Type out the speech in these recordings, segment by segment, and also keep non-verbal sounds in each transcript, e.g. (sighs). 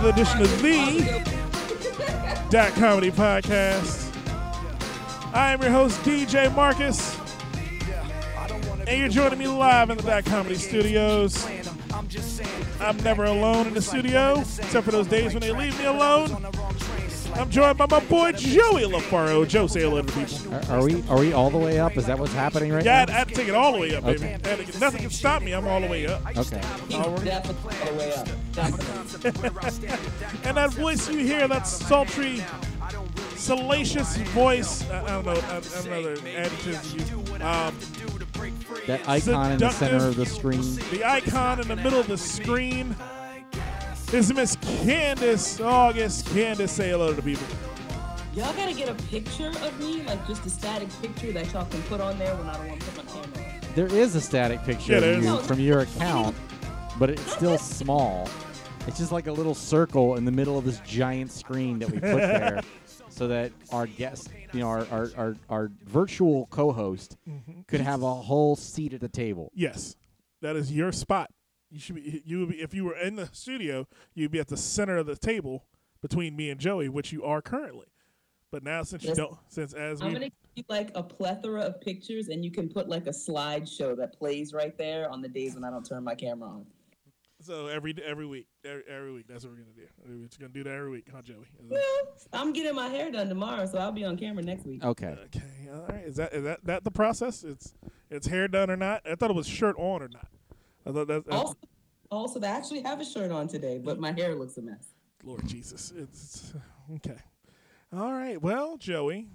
another edition of the Dot Comedy Podcast. I am your host, DJ Marcus, and you're joining me live in the Dot Comedy Studios. I'm never alone in the studio, except for those days when they leave me alone. I'm joined by my boy Joey LaFaro. Joe, say hello to the people. Are, are we are we all the way up? Is that what's happening right now? Yeah, I had, now? I had to take it all the way up, baby. Okay. I had to- nothing can stop me. I'm all the way up. Okay. All right. Definitely all the way up. (laughs) And that voice you hear, that sultry, salacious voice, I, I don't know, I, I don't know the adjectives to use. Um, That icon in the center of the screen. the icon in the middle of the screen is Miss Kandyce August. Kandyce, say hello to the people. Y'all gotta get a picture of me, like just a static picture that y'all can put on there when I don't want to put my camera on. There is a static picture Yeah, of there is. you No, from your account, but it's still small. It's just like a little circle in the middle of this giant screen that we put (laughs) there, so that our guest, you know, our our, our, our virtual co-host Mm-hmm. could have a whole seat at the table. Yes, that is your spot. You should be. You would be if you were in the studio. You'd be at the center of the table between me and Joey, which you are currently. But now, since you Yes. don't, since as I'm we gonna give you like a plethora of pictures, and you can put like a slideshow that plays right there on the days when I don't turn my camera on. So every every week, every, every week, that's what we're gonna do. We're just gonna do that every week, huh, Joey? Is Well, I'm getting my hair done tomorrow, so I'll be on camera next week. Okay. Okay, all right. Is that is that that the process? It's it's hair done or not? I thought it was shirt on or not. I thought that. that Also, also, I actually have a shirt on today, but my hair looks a mess. Lord Jesus, it's okay. All right. Well, Joey,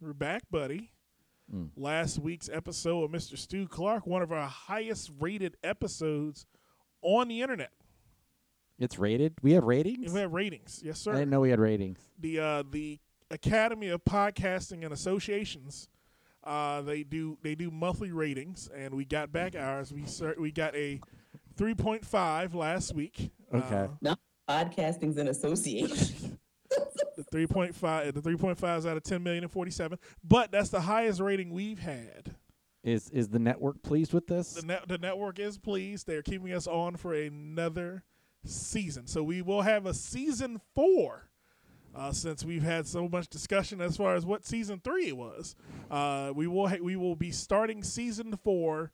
we're back, buddy. Mm. Last week's episode of Mr. Stu Clark, one of our highest rated episodes on the internet. It's rated. We have ratings. We have ratings, yes, sir. I didn't know we had ratings. the uh, the Academy of Podcasting and Associations. Uh, they do they do monthly ratings, and we got back ours. We cer- we got a three point five last week. Okay. Uh, No, podcasting's an association. (laughs) the three point five the three point five is out of ten million and forty seven, but that's the highest rating we've had. Is is the network pleased with this? The net the network is pleased. They're keeping us on for another season, so we will have a season four. Uh, since we've had so much discussion as far as what season three was, uh, we will ha- we will be starting season four,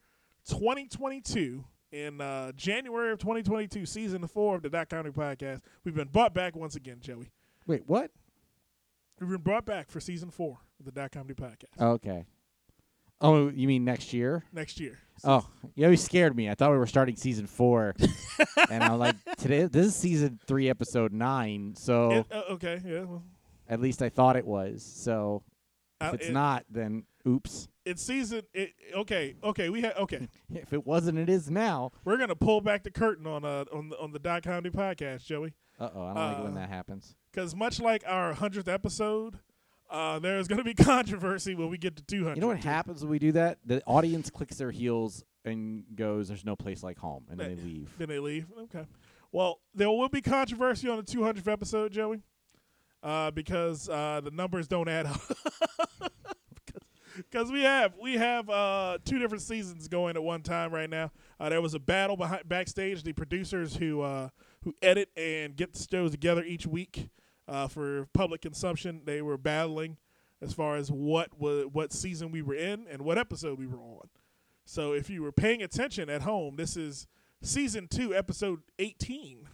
2022 in uh, January of 2022. Season four of the Dot Comedy Podcast. We've been brought back once again, Joey. Wait, what? We've been brought back for season four of the Dot Comedy Podcast Okay. Oh, you mean next year? next year. Oh, you always scared me. I thought we were starting season four, and I'm like, (laughs) today this is season three, episode nine. So It- uh, okay, yeah. Well, at least I thought it was. So if uh, it's it- not, then oops. It's season. It, okay, okay. We had okay. (laughs) If it wasn't, it is now. We're gonna pull back the curtain on uh on the on the Dot Comedy Podcast, Joey. Uh oh, I don't like it when Uh, that happens. Because much like our hundredth episode, uh, there is gonna be (laughs) controversy when we get to two hundred. You know what happens when we do that? The audience clicks their heels and goes, "There's no place like home," and then they leave. Then they leave. Okay. Well, there will be controversy on the two hundredth episode, Joey, uh, because uh, the numbers don't add up. (laughs) Because we have we have uh, two different seasons going at one time right now. Uh, there was a battle behind backstage. The producers who uh, who edit and get the shows together each week uh, for public consumption, they were battling as far as what wa- what season we were in and what episode we were on. So if you were paying attention at home, this is season two, episode eighteen.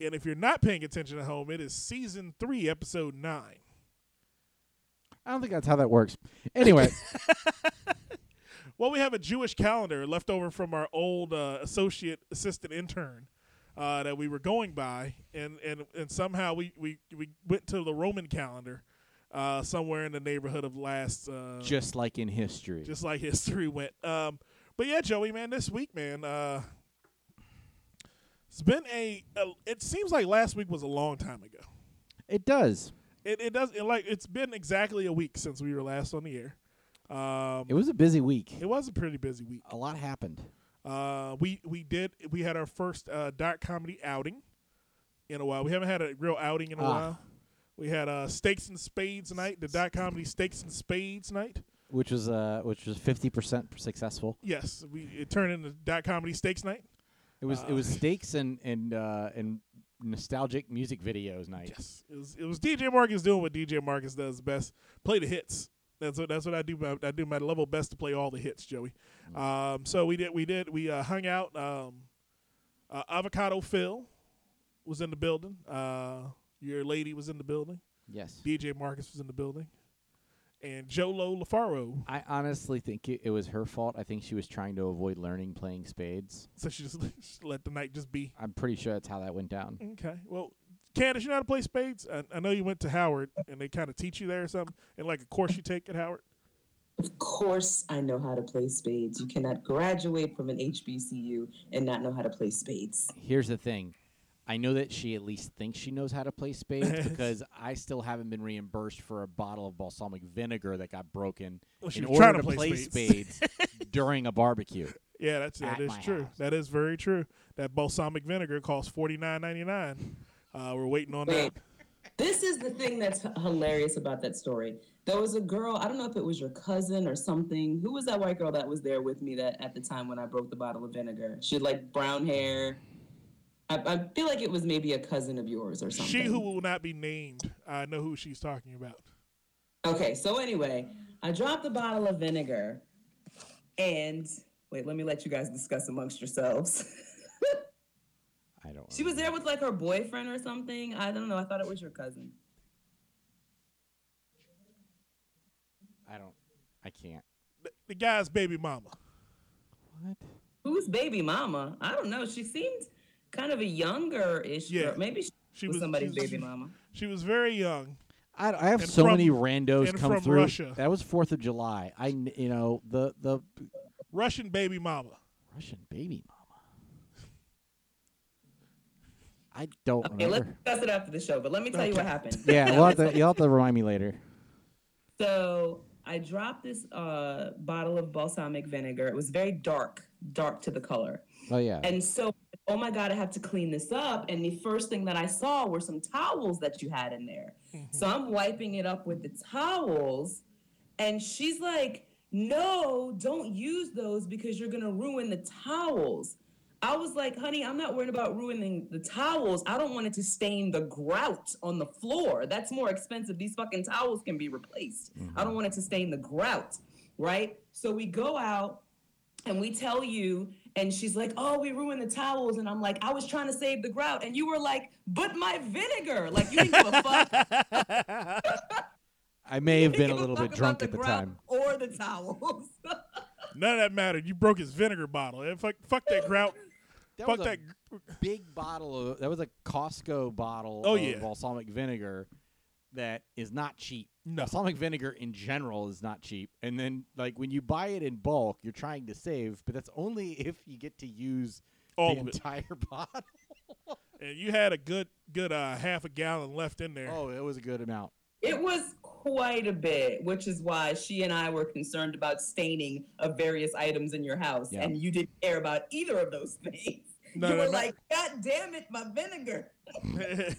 And if you're not paying attention at home, it is season three, episode nine. I don't think that's how that works. Anyway, (laughs) (laughs) Well, we have a Jewish calendar left over from our old uh, associate assistant intern uh, that we were going by, and, and, and somehow we, we, we went to the Roman calendar uh, somewhere in the neighborhood of last, uh, just like in history, just like history went. Um, but yeah, Joey, man, this week, man, uh, it's been a, a. It seems like last week was a long time ago. it does. It it does it, like it's been exactly a week since we were last on the air. Um, It was a busy week. it was a pretty busy week. A lot happened. Uh, we we did we had our first uh, dot comedy outing in a while. We haven't had a real outing in a Ah. while. We had uh, Steaks and Spades night, the dot comedy Stakes and Spades night. which was uh which was fifty percent successful. Yes, we it turned into dot comedy Stakes night. It was it was (laughs) steaks and and uh, and nostalgic music videos night. Yes, it was. It was DJ Marcus doing what DJ Marcus does best: play the hits. That's what that's what I do. I do my level best to play all the hits, Joey. Um, so we did. We did. We uh, hung out. Um, uh, Avocado Phil was in the building. Uh, your lady was in the building. Yes. DJ Marcus was in the building, and Jolo LaFaro. I honestly think it, it was her fault. I think she was trying to avoid learning playing spades. So she just, (laughs) just let the night just be. I'm pretty sure that's how that went down. Okay. Well, Kandyce, you know how to play spades? I, I know you went to Howard, and they kind of teach you there or something, and like a course you take at Howard. Of course, I know how to play spades. You cannot graduate from an HBCU and not know how to play spades. Here's the thing. I know that she at least thinks she knows how to play spades (laughs) because I still haven't been reimbursed for a bottle of balsamic vinegar that got broken Well, in order trying to play spades (laughs) during a barbecue. Yeah, that's that At is my true. house. That is very true. That balsamic vinegar costs forty nine ninety nine. Uh, we're waiting on Wait. that. This is the thing that's hilarious about that story. There was a girl, I don't know if it was your cousin or something. Who was that white girl that was there with me that at the time when I broke the bottle of vinegar? She had like brown hair. I, I feel like it was maybe a cousin of yours or something. She who will not be named. I know who she's talking about. Okay, so anyway, I dropped the bottle of vinegar and wait, let me let you guys discuss amongst yourselves. (laughs) I don't. she was there with like her boyfriend or something. I don't know. I thought it was your cousin. I don't. I can't. The, the guy's baby mama. What? Who's baby mama? I don't know. She seemed kind of a younger ish Yeah. girl. Maybe she, She was was- somebody's she was- baby mama. She was very young. I, I have And so from- many randos and come from through. Russia. That was Fourth of July. I, you know, the the Russian baby mama. Russian baby mama. I don't Okay, let's remember. discuss it after the show. But let me tell you what happened. (laughs) Yeah, we'll have to, (laughs) you'll have to remind me later. So I dropped this uh, bottle of balsamic vinegar. It was very dark, dark to the color. Oh yeah. And so, oh my God, I have to clean this up. And the first thing that I saw were some towels that you had in there. So I'm wiping it up with the towels. And she's like, no, don't use those because you're going to ruin the towels. I was like, honey, I'm not worried about ruining the towels. I don't want it to stain the grout on the floor. That's more expensive. These fucking towels can be replaced. I don't mm-hmm. want it to stain the grout, right? So we go out and we tell you, and she's like, oh, we ruined the towels. And I'm like, I was trying to save the grout. And you were like, but my vinegar. Like, you didn't give a (laughs) fuck. (laughs) I may have been a little bit about drunk at the grout time. Or the towels. (laughs) None of that mattered. You broke his vinegar bottle. And fuck, fuck that grout. That fuck was a that. gr- big bottle of that was a Costco bottle Oh, of yeah. balsamic vinegar that is not cheap. No. Balsamic vinegar in general is not cheap. And then like when you buy it in bulk, you're trying to save, but that's only (laughs) if you get to use All the of it. entire (laughs) bottle. And you had a good, good uh, half a gallon left in there. oh, it was a good amount. It was quite a bit, which is why she and I were concerned about staining of various items in your house, Yeah. and you didn't care about either of those things. (laughs) No, you no, were no. like, God damn it, my vinegar. (laughs)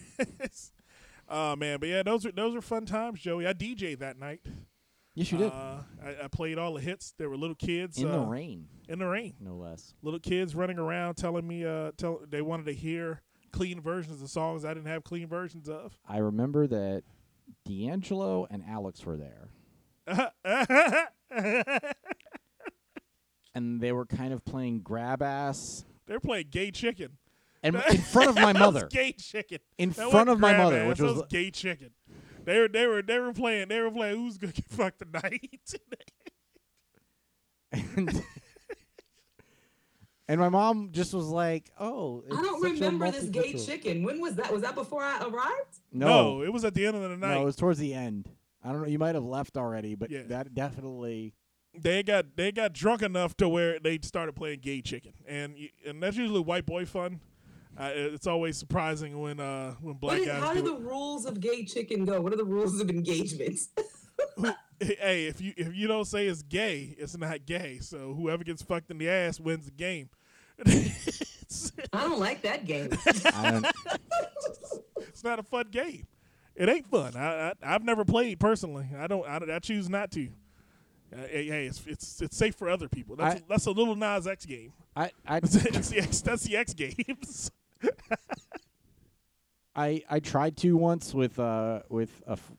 oh man, but yeah, those are those were fun times, Joey. I DJ'd that night. Yes, you did. Uh, I, I played all the hits. There were little kids in the uh, rain, In the rain, no less. little kids running around telling me, uh, tell they wanted to hear clean versions of songs I didn't have clean versions of. I remember that D'Angelo and Alex were there, (laughs) and they were kind of playing grab ass, They're playing gay chicken. and (laughs) in front of my was mother, gay chicken. in That front of my mother, ass, which that was, gay chicken. They were they were they were playing they were playing who's gonna get fucked tonight. (laughs) and, and my mom just was like, "Oh, I don't it's such a remember this gay multicultural-" chicken. When was that? Was that before I arrived? No, it was at the end of the night. no, it was towards the end. I don't know. You might have left already, but Yeah. that definitely. they got they got drunk enough to where they started playing gay chicken, and and that's usually white boy fun. Uh, it's always surprising when uh when black What is, guys how do do the rules of gay chicken go? What are the rules of engagement? (laughs) it. Hey, if you if you don't say it's gay, it's not gay. So whoever gets fucked in the ass wins the game. I don't like that game. (laughs) It's not a fun game. It ain't fun. I, I I've never played personally. I don't. I, I choose not to. Uh, hey, hey, it's it's it's safe for other people. That's I- that's a Lil Nas X game. I, I, It's, (laughs) it's the X, that's the X Games. (laughs) I I tried to once with uh with a f-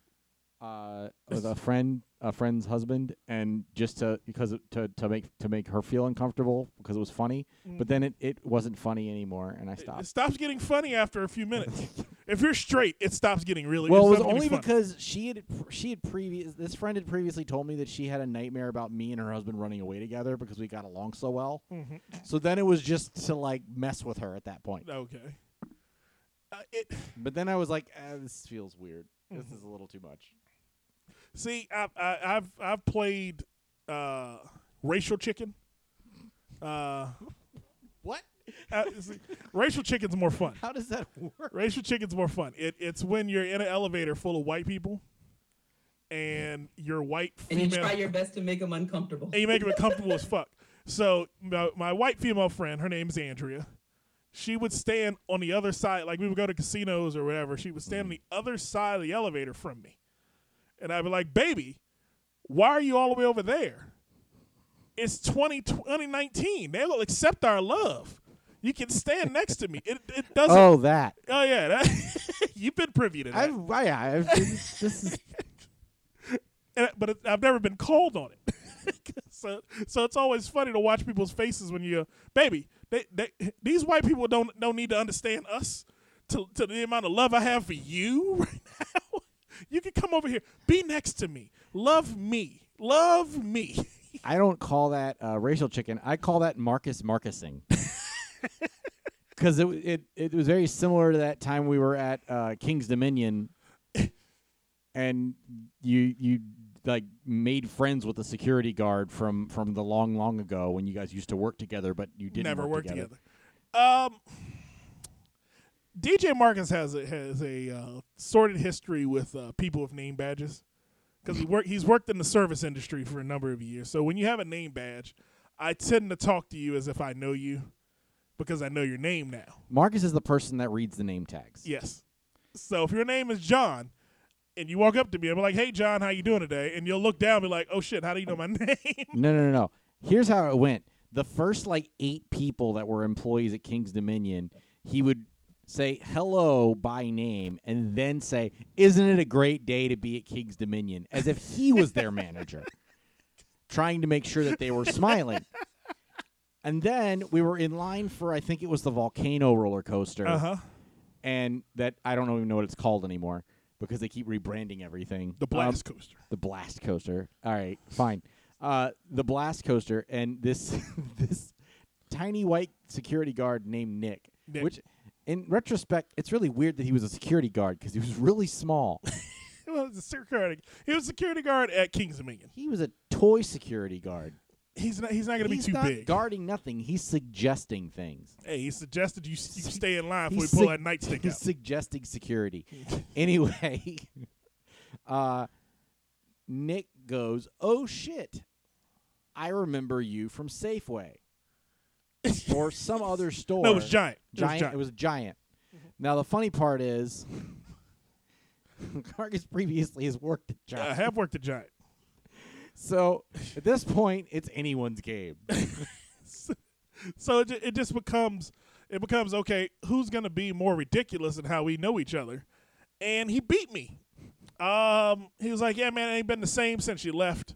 uh with a friend a friend's husband and just to because it- to to make to make her feel uncomfortable because it was funny but then it, it wasn't funny anymore and I stopped. It stopped. stops getting funny after a few (laughs) minutes. if you're straight, it stops getting really. Well, it was stops getting only funny. because she had she had previous this friend had previously told me that she had a nightmare about me and her husband running away together because we got along so well. Mhm. So then it was just to like mess with her at that point. Okay. Uh, it But then I was like, ah, this feels weird. This Mm-hmm. is a little too much. See, I, I, I've I've played uh, racial chicken. Uh, What? uh, see, racial chicken's more fun. How does that work? Racial chicken's more fun. It, it's when you're in an elevator full of white people, and you're white And you try your best to make them uncomfortable. and you make them uncomfortable as fuck. So my, my white female friend, her name's Andrea. She would stand on the other side, like we would go to casinos or whatever. She would stand on the other side of the elevator from me, and I'd be like, "Baby, why are you all the way over there? It's 20, 2019. They will accept our love. You can stand next to me. It, it (laughs) doesn't. Oh, that. Oh, yeah, that, (laughs) you've been privy to that. I've, oh, I, I've, this is (laughs) and, but it, I've never been called on it. so, so it's always funny to watch people's faces when you, baby, they, they, these white people don't don't need to understand us to to the amount of love I have for you right now. You can come over here, be next to me, love me, love me. (laughs) I don't call that uh, racial chicken. I call that Marcus Marcusing. (laughs) Because it, it it was very similar to that time we were at uh, King's Dominion, and you you like made friends with the security guard from from the long long ago when you guys used to work together, but you didn't Never work worked together. Um, DJ Marcus has a has a uh, sordid history with uh, people with name badges because he work he's worked in the service industry for a number of years. So when you have a name badge, I tend to talk to you as if I know you because I know your name now. Marcus is the person that reads the name tags. Yes. So if your name is John and you walk up to me, I'm like, "Hey, John, how you doing today?" And you'll look down, and be like, "Oh shit, how do you know my (laughs) name?" No, no, no, no. Here's how it went. The first like eight people that were employees at King's Dominion, he would say hello by name and then say, "Isn't it a great day to be at King's Dominion?" As if he was their manager, (laughs) trying to make sure that they were smiling. And then we were in line for I think it was the volcano roller coaster, Uh huh. and that I don't even know what it's called anymore because they keep rebranding everything. The Um, blast coaster. the blast coaster. All right, fine. Uh, the blast coaster and this (laughs) this tiny white security guard named Nick, Nick. which in retrospect, it's really weird that he was a security guard because he was really small. (laughs) He was a security. He was a security guard at King's Dominion. he was a toy security guard. He's not. He's not going to be He's too not big. guarding nothing. He's suggesting things. Hey, he suggested you, you stay in line before we pull that nightstick He's out. suggesting security. (laughs) anyway, (laughs) uh, Nick goes, "Oh shit, I remember you from Safeway or some (laughs) other store." no, it was giant. It was giant. It was giant. Now the funny part is, (laughs) Marcus previously has worked at Giant. I have worked at Giant. so at this point it's anyone's game. (laughs) So it, ju- it just becomes it becomes okay. Who's going to be more ridiculous in how we know each other? And he beat me. Um, he was like, "Yeah, man, it ain't been the same since you left."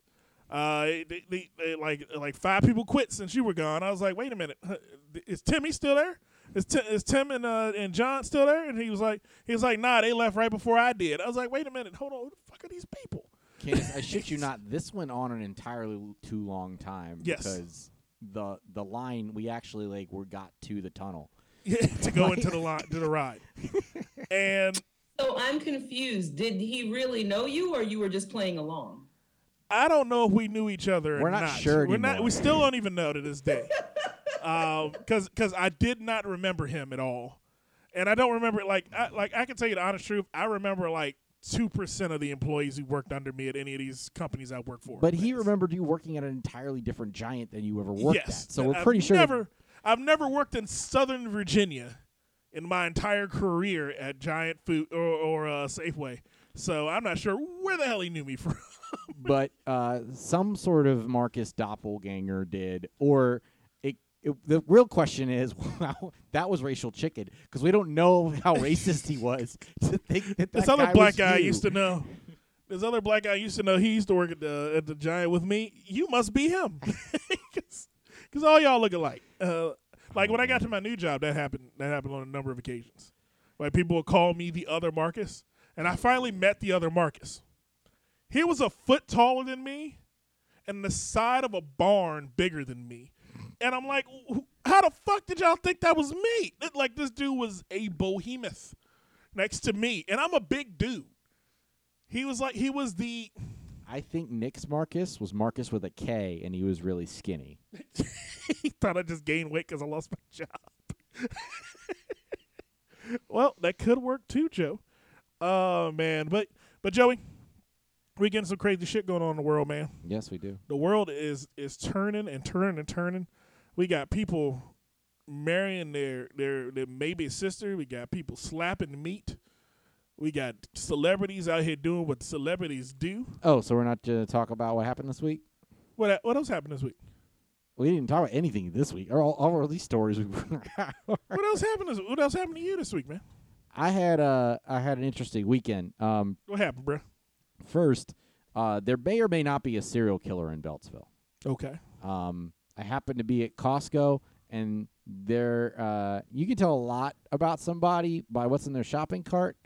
Uh, they, they, they- like like five people quit since you were gone. I was like, "Wait a minute, is Timmy still there? Is, Ti- is Tim and uh, and John still there?" And he was like, "He was like, nah, they left right before I did." I was like, "Wait a minute, hold on, who the fuck are these people?" Kandyce, I shit you (laughs) not. This went on an entirely too long time Yes. because the the line we actually like we got to the tunnel. (laughs) to go into the line to the ride, (laughs) and So I'm confused. Did he really know you, or you were just playing along? I don't know if we knew each other. We're not sure We're not. We still don't even know to this day. (laughs) Because because I did not remember him at all, and I don't remember like I, like I can tell you the honest truth. I remember like two percent of the employees who worked under me at any of these companies I worked for. But he remembered you working at an entirely different giant than you ever worked yes. at. So we're I've pretty sure. Never. I've never worked in Southern Virginia in my entire career at Giant Food or, or uh, Safeway. So I'm not sure where the hell he knew me (laughs) from. but uh, some sort of Marcus doppelganger did, or it it, the real question is, (laughs) wow, that was racial chicken because we don't know how (laughs) racist he was to think that This that other guy black guy I you. used to know. This other black guy I used to know. He used to work at the at the Giant with me. You must be him, because all y'all look alike. Uh, like when I got to my new job, that happened. That happened on a number of occasions. Like people would call me the other Marcus, and I finally met the other Marcus. He was a foot taller than me, and the side of a barn bigger than me. And I'm like, how the fuck did y'all think that was me? Like this dude was a behemoth next to me, and I'm a big dude. He was like, he was the. I think Nick's Marcus was Marcus with a K, and he was really skinny. (laughs) he thought I just gained weight because I lost my job. (laughs) well, that could work too, Joe. Oh man, but but Joey, we getting some crazy shit going on in the world, man. Yes, we do. The world is is turning and turning and turning. We got people marrying their their their maybe sister. We got people slapping meat. We got celebrities out here doing what celebrities do. Oh, so we're not to talk about what happened this week? What what else happened this week? We didn't talk about anything this week. Or all, all of these stories. We (laughs) What else happened? This, what else happened to you this week, man? I had uh, I had an interesting weekend. Um, What happened, bro? first, uh, there may or may not be a serial killer in Beltsville. Okay. Um, I happened to be at Costco, and there uh, you can tell a lot about somebody by what's in their shopping cart,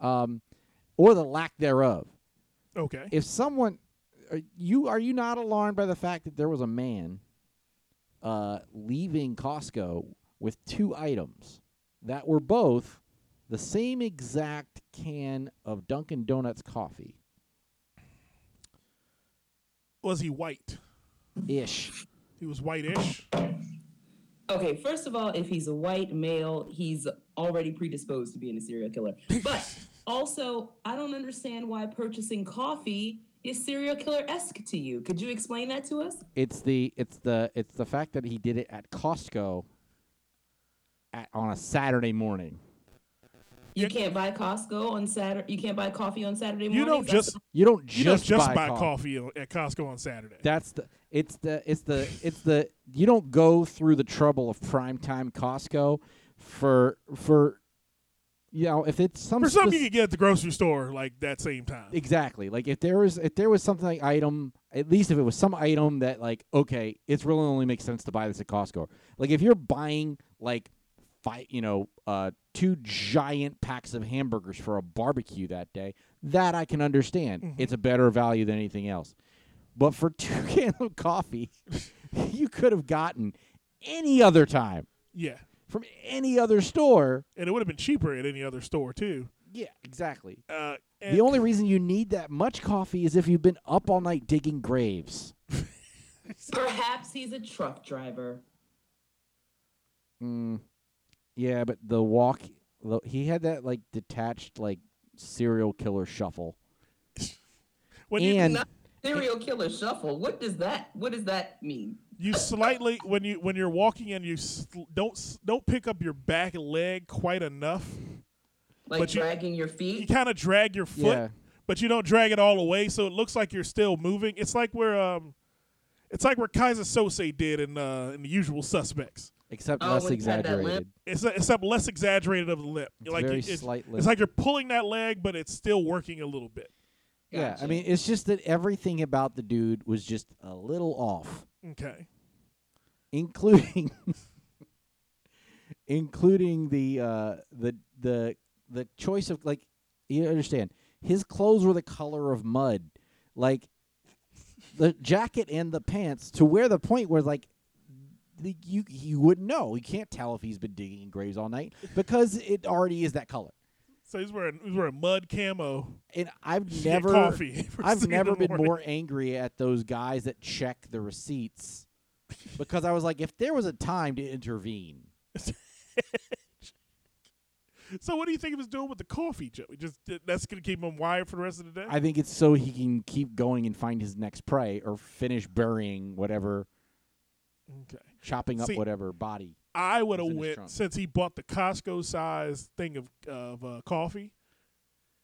um, or the lack thereof. Okay. If someone, are you are you not alarmed by the fact that there was a man uh, leaving Costco with two items that were both the same exact can of Dunkin' Donuts coffee Was he white? ish. He was whitish. Okay, first of all, if he's a white male, he's already predisposed to being a serial killer. (laughs) But also, I don't understand why purchasing coffee is serial killer esque to you. Could you explain that to us? It's the it's the it's the fact that he did it at Costco at, on a Saturday morning. You can't buy Costco on Saturday. You can't buy coffee on Saturday morning. You don't just You don't you just, don't just buy, buy, coffee. coffee at Costco on Saturday. That's the it's the it's the it's the you don't go through the trouble of prime time Costco for for you know if it's some For something spec- you could get at the grocery store like that same time. exactly like if there was if there was something like item at least if it was some item that like okay it's really only makes sense to buy this at Costco like if you're buying like five you know uh two giant packs of hamburgers for a barbecue that day that I can understand Mhm. it's a better value than anything else but for (laughs) two cans of coffee (laughs) you could have gotten any other time Yeah. from any other store And it would have been cheaper at any other store too. yeah exactly Uh, The only reason you need that much coffee is if you've been up all night digging graves. (laughs) Perhaps he's a truck driver. Mm, yeah, but the walk, the, he had that like detached like serial killer shuffle. (laughs) when you and Not serial killer shuffle. What does that? What does that mean? you slightly when you when you're walking and you sl- don't don't pick up your back leg quite enough, Like But you- dragging your feet. you kind of drag your foot, yeah, but you don't drag it all away, so it looks like you're still moving. It's like where um, it's like where Keyser Söze did in uh in the Usual Suspects. Except Oh, less when he had that limp? exaggerated. It's except less exaggerated of the lip. It's like very you- it's, slight it's like you're pulling that leg, but it's still working a little bit. Yeah, I mean, it's just that everything about the dude was just a little off, Okay. including (laughs) including the uh the the the choice of like you understand his clothes were the color of mud like the jacket and the pants to where the point where like the, you you wouldn't know you can't tell if he's been digging in graves all night (laughs) because it already is that color So he's wearing he's wearing mud camo. and i've never coffee. (laughs) I've never been morning. more angry at those guys that check the receipts because I was like, if there was a time to intervene, (laughs) So what do you think he was doing with the coffee, Joey? Just that's gonna keep him wired for the rest of the day. I think it's so he can keep going and find his next prey or finish burying whatever, okay. Chopping up See, whatever body. I would have went since he bought the Costco size thing of of uh, coffee.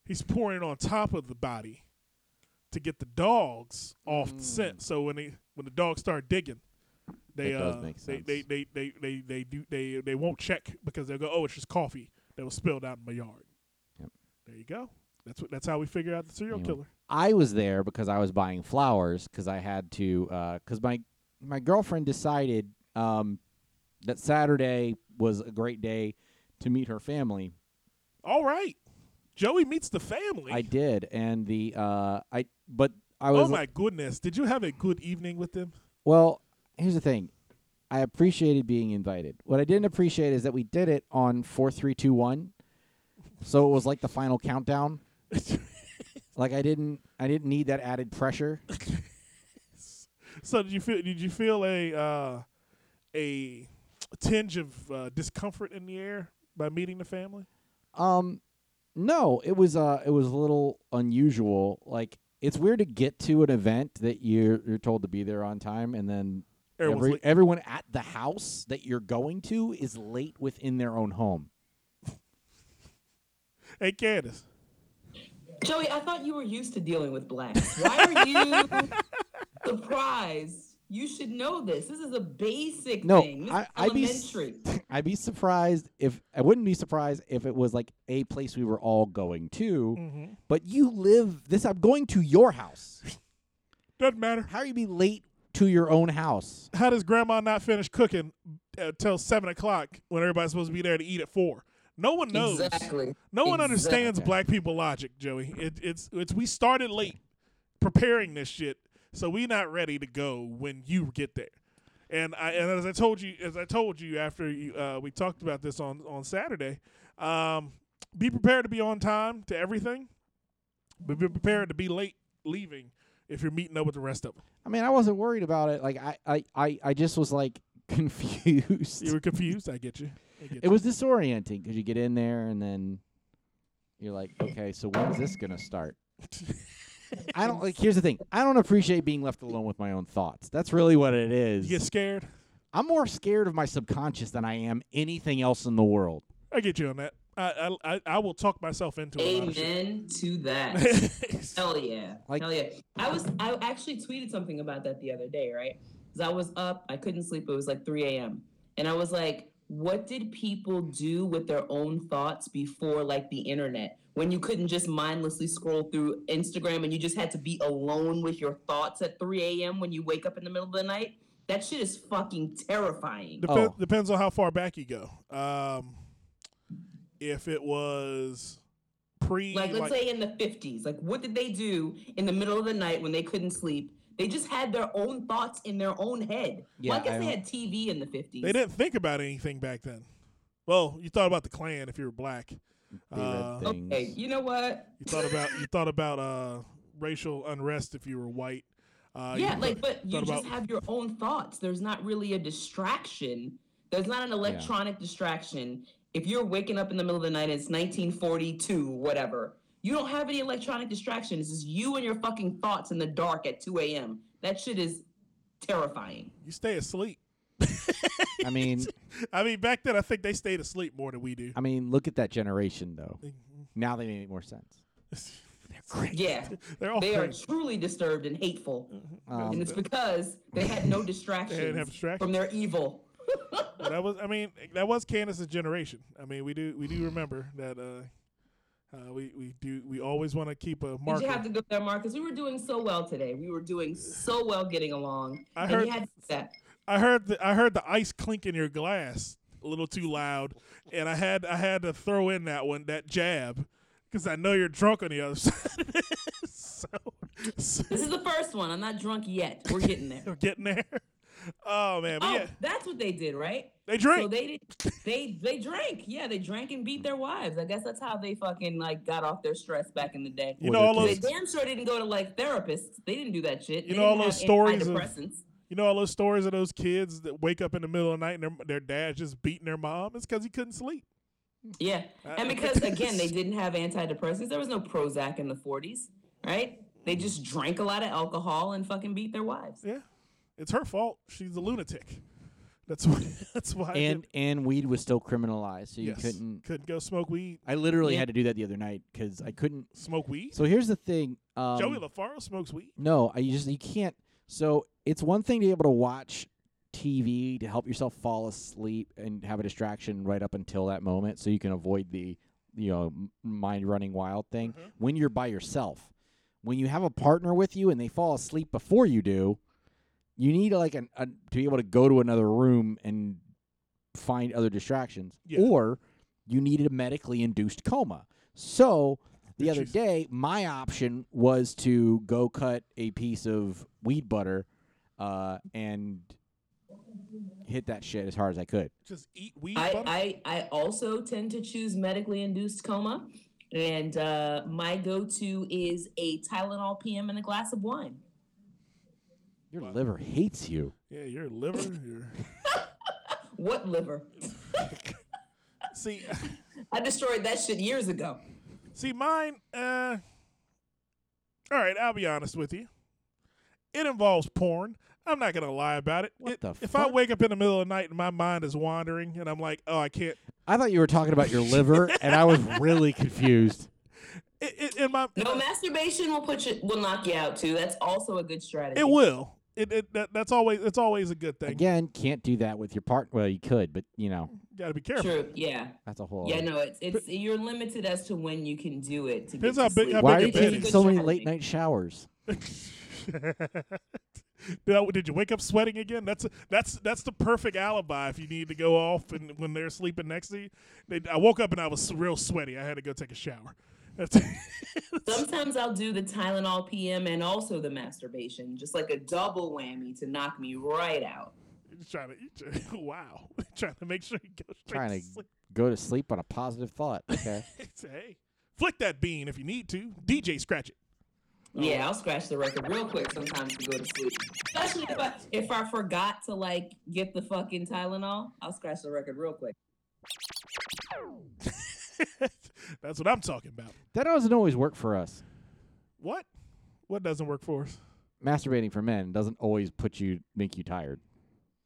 He's pouring it on top of the body to get the dogs off the Mm. scent. So when they when the dogs start digging, They uh they, they, they, they, they, they do they they won't check because they'll go, Oh, it's just coffee that was spilled out in my yard. Yep. There you go. That's what that's how we figure out the serial Anyway. killer. I was there because I was buying flowers because I had to because my my girlfriend decided um, that Saturday was a great day to meet her family. All right. Joey meets the family. I did, and the uh, I but I was. oh my goodness. Did you have a good evening with them? well. Here's the thing. I appreciated being invited. What I didn't appreciate is that we did it on four, three, two, one. So it was like the final countdown. (laughs) Like I didn't, I didn't need that added pressure. (laughs) So did you feel did you feel a uh, a tinge of uh, discomfort in the air by meeting the family? Um, no, it was uh, it was a little unusual. Like it's weird to get to an event that you're you're told to be there on time, and then Everyone's every, late. everyone at the house that you're going to is late within their own home. Hey Kandyce. Joey, I thought you were used to dealing with blacks. Why are you (laughs) surprised? You should know this. This is a basic No, thing. This I- is I'd be. (laughs) I'd be surprised if I wouldn't be surprised if it was like a place we were all going to. Mm-hmm. But you live this. I'm going to your house. Doesn't matter. How are you be late to your own house? How does grandma not finish cooking until seven o'clock when everybody's supposed to be there to eat at four? No one knows. Exactly. No one understands black people logic, Joey. It, it's it's we started late preparing this shit, so we not ready to go when you get there. And I and as I told you, as I told you after you, uh, we talked about this on on Saturday, um, be prepared to be on time to everything, but be prepared to be late leaving if you're meeting up with the rest of them. I mean, I wasn't worried about it. Like I, I, I, I just was like (laughs) confused. You were confused. I get you. I get it you. was disorienting because you get in there and then you're like, okay, so when's this gonna start? (laughs) I don't like. Here's the thing. I don't appreciate being left alone with my own thoughts. That's really what it is. You get scared. I'm more scared of my subconscious than I am anything else in the world. I get you on that. I I I, I will talk myself into a lot of. Amen to that. (laughs) Hell yeah. Like- Hell yeah. I was I actually tweeted something about that the other day, right? Because I was up, I couldn't sleep. It was like 3 a.m. And I was like, what did people do with their own thoughts before like the internet? When you couldn't just mindlessly scroll through Instagram and you just had to be alone with your thoughts at 3 a.m. when you wake up in the middle of the night? That shit is fucking terrifying. Dep- Oh. Depends on how far back you go. Um, if it was pre, like let's say in the 50s like what did they do in the middle of the night when they couldn't sleep they just had their own thoughts in their own head Yeah, well, i guess I they had tv in the 50s they didn't think about anything back then. Well, you thought about the Klan if you were black. They read Uh, things. okay you know what? You thought about you thought about uh, racial unrest if you were white. Uh, you yeah thought- like but you thought just about- have your own thoughts. There's not really a distraction. There's not an electronic distraction. If you're waking up in the middle of the night and it's 1942 whatever. You don't have any electronic distraction it's just you and your fucking thoughts in the dark at 2 a.m that shit is terrifying. You stay asleep. (laughs) I mean, (laughs) I mean, back then I think they stayed asleep more than we do. I mean, look at that generation though. Now they make more sense. (laughs) They're great. yeah (laughs) They're all they are truly disturbed and hateful Um, and it's because they had no distractions have distractions. from their evil. Well, that was I mean that was Kandyce's generation. I mean we do we do remember that uh, uh we we do we always want to keep a mark. marker. you have to go there, Marcus? We were doing so well today. We were doing so well getting along. I and heard- you had that. I heard the I heard the ice clink in your glass a little too loud, and I had I had to throw in that one that jab because I know you're drunk on the other (laughs) side. so, (laughs) so This is the first one. I'm not drunk yet. We're getting there. (laughs) we're getting there. Oh man, but Oh, yeah, that's what they did, right? they drink. So they did. They they drank. Yeah, they drank and beat their wives. I guess that's how they fucking like got off their stress back in the day. you know all they're They those damn sure didn't go to like therapists. They didn't do that shit. You They know all those have stories of- antidepressants. You know all those stories of those kids that wake up in the middle of the night and their their dad just beating their mom. It's because he couldn't sleep. Yeah. Uh, And (laughs) because again, they didn't have antidepressants. There was no Prozac in the 40s, right? They just drank a lot of alcohol and fucking beat their wives. Yeah, it's her fault. She's a lunatic. That's (laughs) why. That's why. And did- and weed was still criminalized, so you yes, couldn't. couldn't go smoke weed. I literally Yeah. had to do that the other night because I couldn't. Smoke weed. So here's the thing. Um, Joey LaFaro smokes weed. No, I just you can't. So it's one thing to be able to watch TV to help yourself fall asleep and have a distraction right up until that moment, so you can avoid the you know mind running wild thing. Mhm. When you're by yourself, when you have a partner with you and they fall asleep before you do, you need like an, a, to be able to go to another room and find other distractions, Yeah. or you need a medically induced coma. So the other day, my option was to go cut a piece of weed butter uh, and hit that shit as hard as I could. Just eat weed. I, butter? I, I also tend to choose medically induced coma. And uh, my go to is a Tylenol PM and a glass of wine. Your liver hates you. yeah, your liver. Your (laughs) What liver? (laughs) see, (laughs) I destroyed that shit years ago. see mine. Uh, all right, I'll be honest with you. It involves porn. I'm not gonna lie about it. What It- the if I wake up in the middle of the night and my mind is wandering and I'm like, oh, I can't. I thought you were talking about your liver, (laughs) and I was really confused. It, it, in my, No, masturbation will put you will knock you out too. That's also a good strategy. it will. It, it that, that's always it's always a good thing. Again, can't do that with your partner. Well, you could, but you know Got to be careful. True. Yeah. that's a whole. Yeah. No, it's it's you're limited as to when you can do it. To Depends get how big- sleep. how Why are you taking so many late night showers? (laughs) (laughs) did, I- did you wake up sweating again? That's that's that's the perfect alibi if you need to go off and when they're sleeping next to you. They, I woke up and I was real sweaty. I had to go take a shower. Sometimes I'll do the Tylenol PM and also the masturbation, just like a double whammy to knock me right out. You're trying to, (laughs) wow, (laughs) trying to make sure you go Trying to to sleep. go to sleep on a positive thought. Okay. hey, flick that bean if you need to. DJ scratch it. Yeah, I'll scratch the record real quick sometimes to go to sleep. Especially if I if I forgot to like get the fucking Tylenol, I'll scratch the record real quick. (laughs) That's what I'm talking about. that doesn't always work for us. What? What doesn't work for us? Masturbating for men doesn't always put you make you tired.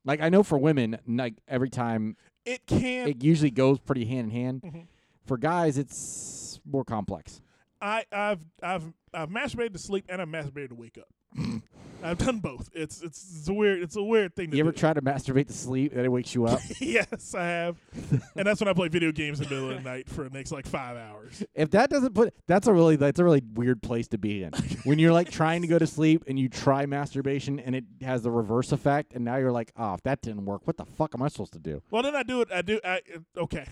Like I know for women, like every time It can. it usually goes pretty hand in hand. Mhm. For guys, it's more complex. I I've I've I've masturbated to sleep and I've masturbated to wake up. (laughs) I've done both. It's it's, it's a weird it's a weird thing to You ever do. try to masturbate to sleep and it wakes you up? (laughs) yes, I have. and that's when I play video games in the middle of the night for the next like five hours. if that doesn't put that's a really that's a really weird place to be in. when you're like trying to go to sleep and you try masturbation and it has the reverse effect and now you're like, "Oh, if that didn't work, what the fuck am I supposed to do?" Well, then I do it. I do. I okay.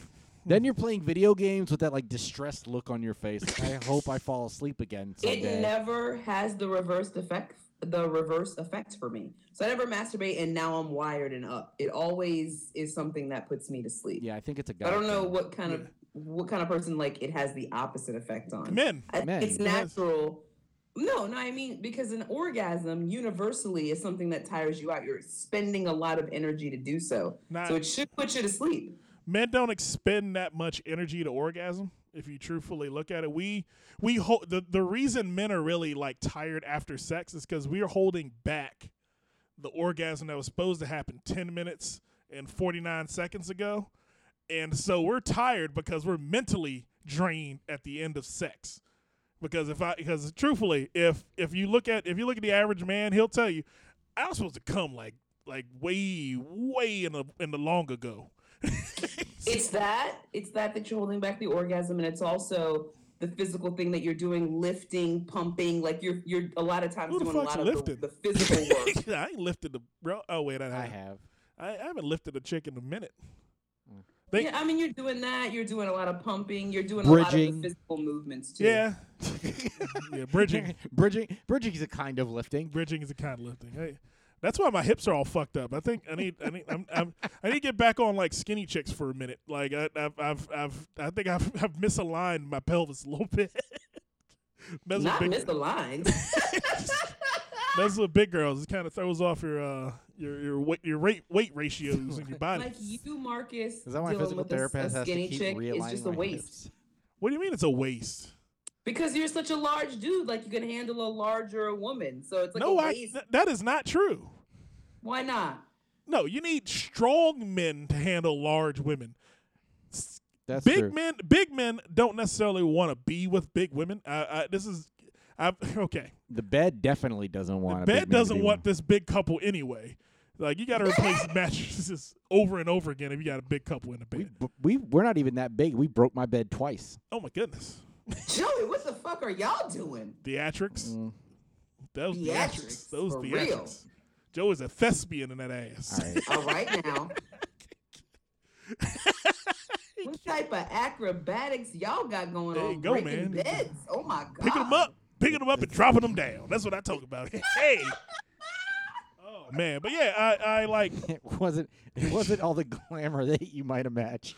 Then you're playing video games with that like distressed look on your face. Like, I hope I fall asleep again (laughs) It never has the reverse effect the reverse effect for me. So I never masturbate and now I'm wired and up. It always is something that puts me to sleep. yeah, I think it's a guy. I don't know thing. what kind of what kind of person like it has the opposite effect on. Men. I- Men. It's natural. No, no, I mean because an orgasm universally is something that tires you out. You're spending a lot of energy to do so. Not- so it should put you to sleep. Men don't expend that much energy to orgasm if you truthfully look at it. We we hold the, the reason men are really like tired after sex is because we're holding back the orgasm that was supposed to happen 10 minutes and 49 seconds ago. And so we're tired because we're mentally drained at the end of sex. Because if i because truthfully if if you look at if you look at the average man he'll tell you i was supposed to come like like way way in the in the long ago It's that. It's that that you're holding back the orgasm, and it's also the physical thing that you're doing, lifting, pumping. Like you're you're a lot of times Who the doing a lot of the, lifting? the physical (laughs) work. I ain't lifted the bro. Oh wait, I, I have. have. I, I haven't lifted a chick in a minute. Mm. They, yeah, I mean you're doing that. You're doing a lot of pumping. You're doing a lot of the physical movements too. yeah, (laughs) yeah. Bridging, (laughs) bridging bridging is a kind of lifting. bridging is a kind of lifting. Hey, that's why my hips are all fucked up. I think I need, I need, I'm, I'm, I need to get back on like skinny chicks for a minute. Like I, I've, I've, I've, I think I've, (laughs) I've misaligned my pelvis a little bit. (laughs) that's Not what big, misaligned. (laughs) that's what big girls. It kind of throws off your, uh, your, your weight, your weight, weight ratios in your body. like you, Marcus, Is that why my dealing physical with a, therapist a has to skinny keep chick realigning is just a my waste. hips? what do you mean it's a waste? Because you're such a large dude, like you can handle a larger woman. So it's like no, a I, waste. th- that is not true. Why not? No, you need strong men to handle large women. S- That's big true. men, big men don't necessarily want to be with big women. I, I, this is, I (laughs) okay. The bed definitely doesn't want. the a bed big doesn't be want one. this big couple anyway. Like you got to replace (laughs) mattresses over and over again if you got a big couple in the bed. b- we we're not even that big. We broke my bed twice. Oh my goodness, (laughs) Joey, what the fuck are y'all doing? theatrics. Mm. Those theatrics. Theatrics, Those for theatrics. real. Joe is a thespian in that ass. All right. All right now. (laughs) what type of acrobatics y'all got going There you on? go, breaking man. Beds. Oh my god. picking them up, picking them up, and dropping them down. That's what I talk about. (laughs) hey. Oh man, but yeah, I, I like. It wasn't. It wasn't all the glamour that you might imagine.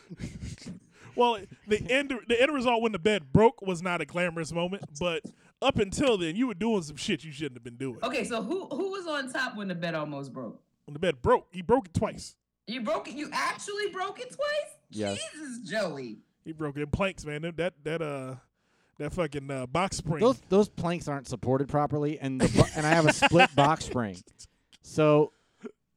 Well, the end the end result when the bed broke was not a glamorous moment, but up until then, you were doing some shit you shouldn't have been doing. Okay, so who who was on top when the bed almost broke? When the bed broke, he broke it twice. You broke it. You actually broke it twice. Yes. Jesus, Joey. He broke it in planks, man. That that uh that fucking uh, box spring. Those those planks aren't supported properly, and the bo- and I have a split (laughs) box spring, so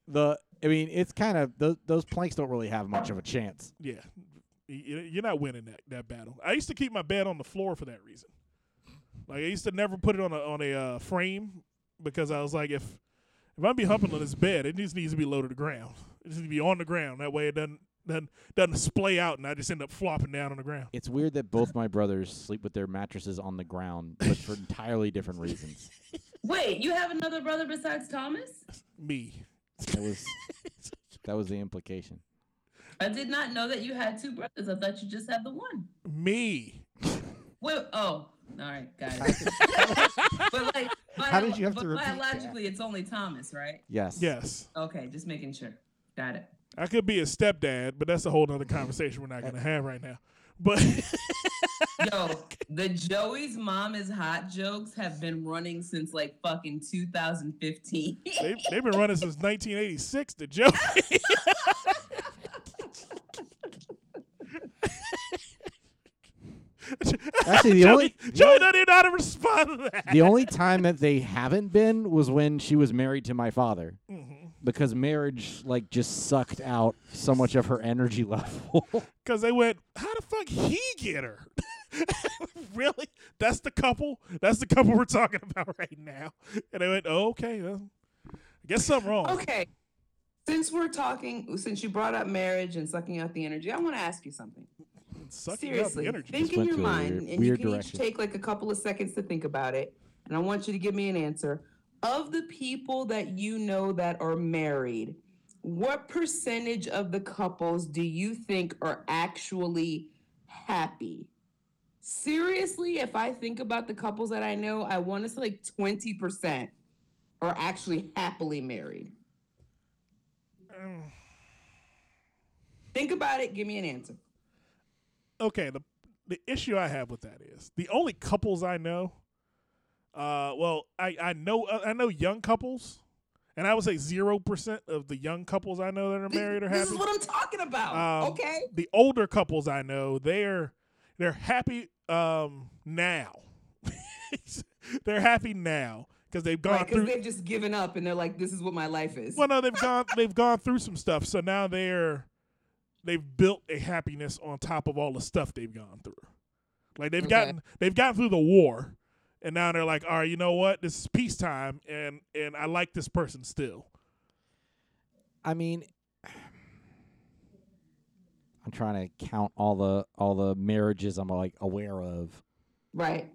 the I mean it's kind of those those planks don't really have much of a chance. yeah, You- you're not winning that that battle. I used to keep my bed on the floor for that reason. Like I used to never put it on a on a uh, frame because I was like, if if I'm be humping on this bed, it just needs to be low to the ground. It needs to be on the ground. That way it doesn't doesn't doesn't splay out, and I just end up flopping down on the ground. It's weird that both my brothers sleep with their mattresses on the ground, but for entirely different reasons. (laughs) Wait, you have another brother besides Thomas? Me. That was that was the implication. I did not know that you had two brothers. I thought you just had the one. Me. Wait, oh, all right, guys. (laughs) but like, How did you have but to repeat that? biologically, it's only Thomas, right? Yes. Yes. Okay, just making sure. Got it. I could be a stepdad, but that's a whole other conversation we're not going to have right now. But (laughs) Yo, the Joey's mom is hot jokes have been running since like fucking 2015. they, they've been running since 1986. The joke. Actually, the Joey, only Joey doesn't even know how to respond to that. the only time that they haven't been was when she was married to my father, Mm-hmm. because marriage like just sucked out so much of her energy (laughs) level. Because they went, how the fuck he get her? (laughs) really? That's the couple? That's the couple we're talking about right now. And they went, oh, okay. Well, I guess something wrong. okay. Since we're talking, since you brought up marriage and sucking out the energy, I want to ask you something. Sucking Seriously, out the energy. think in went your to a mind, weird- and you weird can direction. each take like a couple of seconds to think about it. And I want you to give me an answer. Of the people that you know that are married, what percentage of the couples do you think are actually happy? Seriously, if I think about the couples that I know, I want to say like 20% are actually happily married. Mm. Think about it, give me an answer. Okay, the the issue I have with that is the only couples I know. Uh, well, I I know uh, I know young couples, and I would say zero percent of the young couples I know that are married are happy. This is what I'm talking about. Um, okay. The older couples I know, they're they're happy um now. (laughs) they're happy now because they've gone Right, through. they've just given up and they're like, "This is what my life is." Well, no, they've gone they've gone through some stuff, so now they're they've built a happiness on top of all the stuff they've gone through. Like they've Okay. gotten they've gotten through the war, and now they're like, all right, you know what? This is peacetime, and and I like this person still. I mean, I'm trying to count all the all the marriages I'm like aware of. right.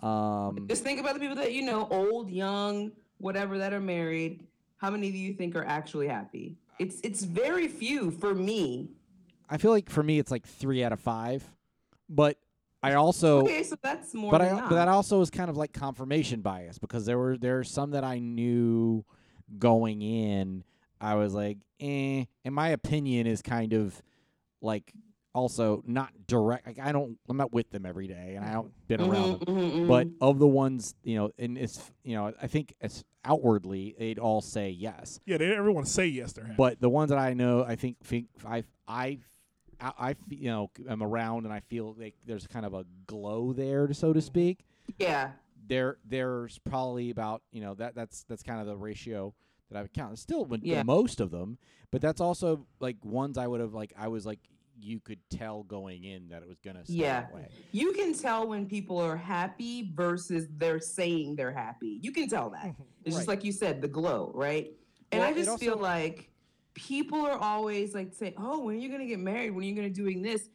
Um, Just think about the people that you know, old, young, whatever, that are married. How many do you think are actually happy? It's it's very few for me. I feel like for me it's like three out of five, but I also Okay, so that's more. but than I not. but that also is kind of like confirmation bias because there were there are some that I knew going in. I was like, eh. And my opinion is kind of like also not direct. Like I don't, I'm not with them every day, and I haven't been around them. Mhm, mhm, But of the ones, you know, and it's you know, I think it's outwardly they'd all say yes. Yeah, they everyone say yes, they're happy. But the ones that I know, I think, think I I I, I you know am around and I feel like there's kind of a glow there, so to speak. yeah, There there's probably about you know that that's that's kind of the ratio that I would count. It's still Yeah. most of them, but that's also like ones I would have like I was like you could tell going in that it was gonna stay Yeah. that way. you can tell when people are happy versus they're saying they're happy. You can tell that. (laughs) It's just like you said, the glow, right? And Well, I just feel like people are always like saying, "Oh, when are you gonna get married? When are you gonna doing this?"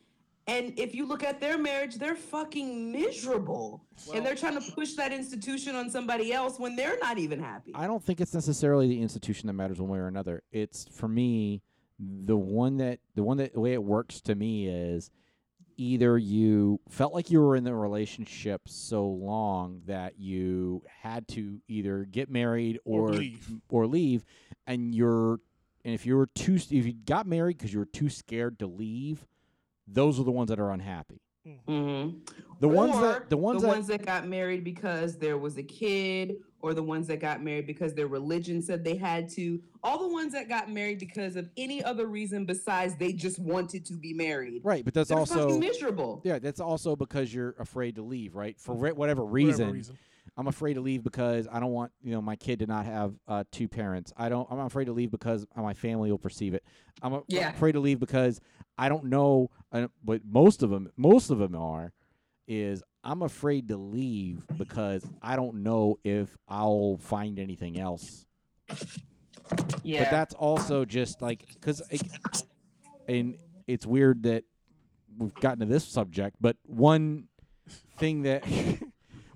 And if you look at their marriage, they're fucking miserable, and they're trying to push that institution on somebody else when they're not even happy. I don't think it's necessarily the institution that matters one way or another. It's for me the one that the one that the way it works to me is either you felt like you were in the relationship so long that you had to either get married Or or leave. or leave and you're and if you were too if you got married because you were too scared to leave those are the ones that are unhappy Mm-hmm. the ones that the ones the that ones that got married because there was a kid, or the ones that got married because their religion said they had to. All the ones that got married because of any other reason besides they just wanted to be married. right but that's also miserable. yeah that's also because you're afraid to leave right for wha- whatever Whatever reason reason. I'm afraid to leave because I don't want you know my kid to not have uh, two parents. I don't. I'm afraid to leave because my family will perceive it. I'm, a, I'm afraid to leave because I don't know. Uh, but most of them, most of them are, is I'm afraid to leave because I don't know if I'll find anything else. Yeah. But that's also just like because, and it's weird that we've gotten to this subject. But one thing that (laughs)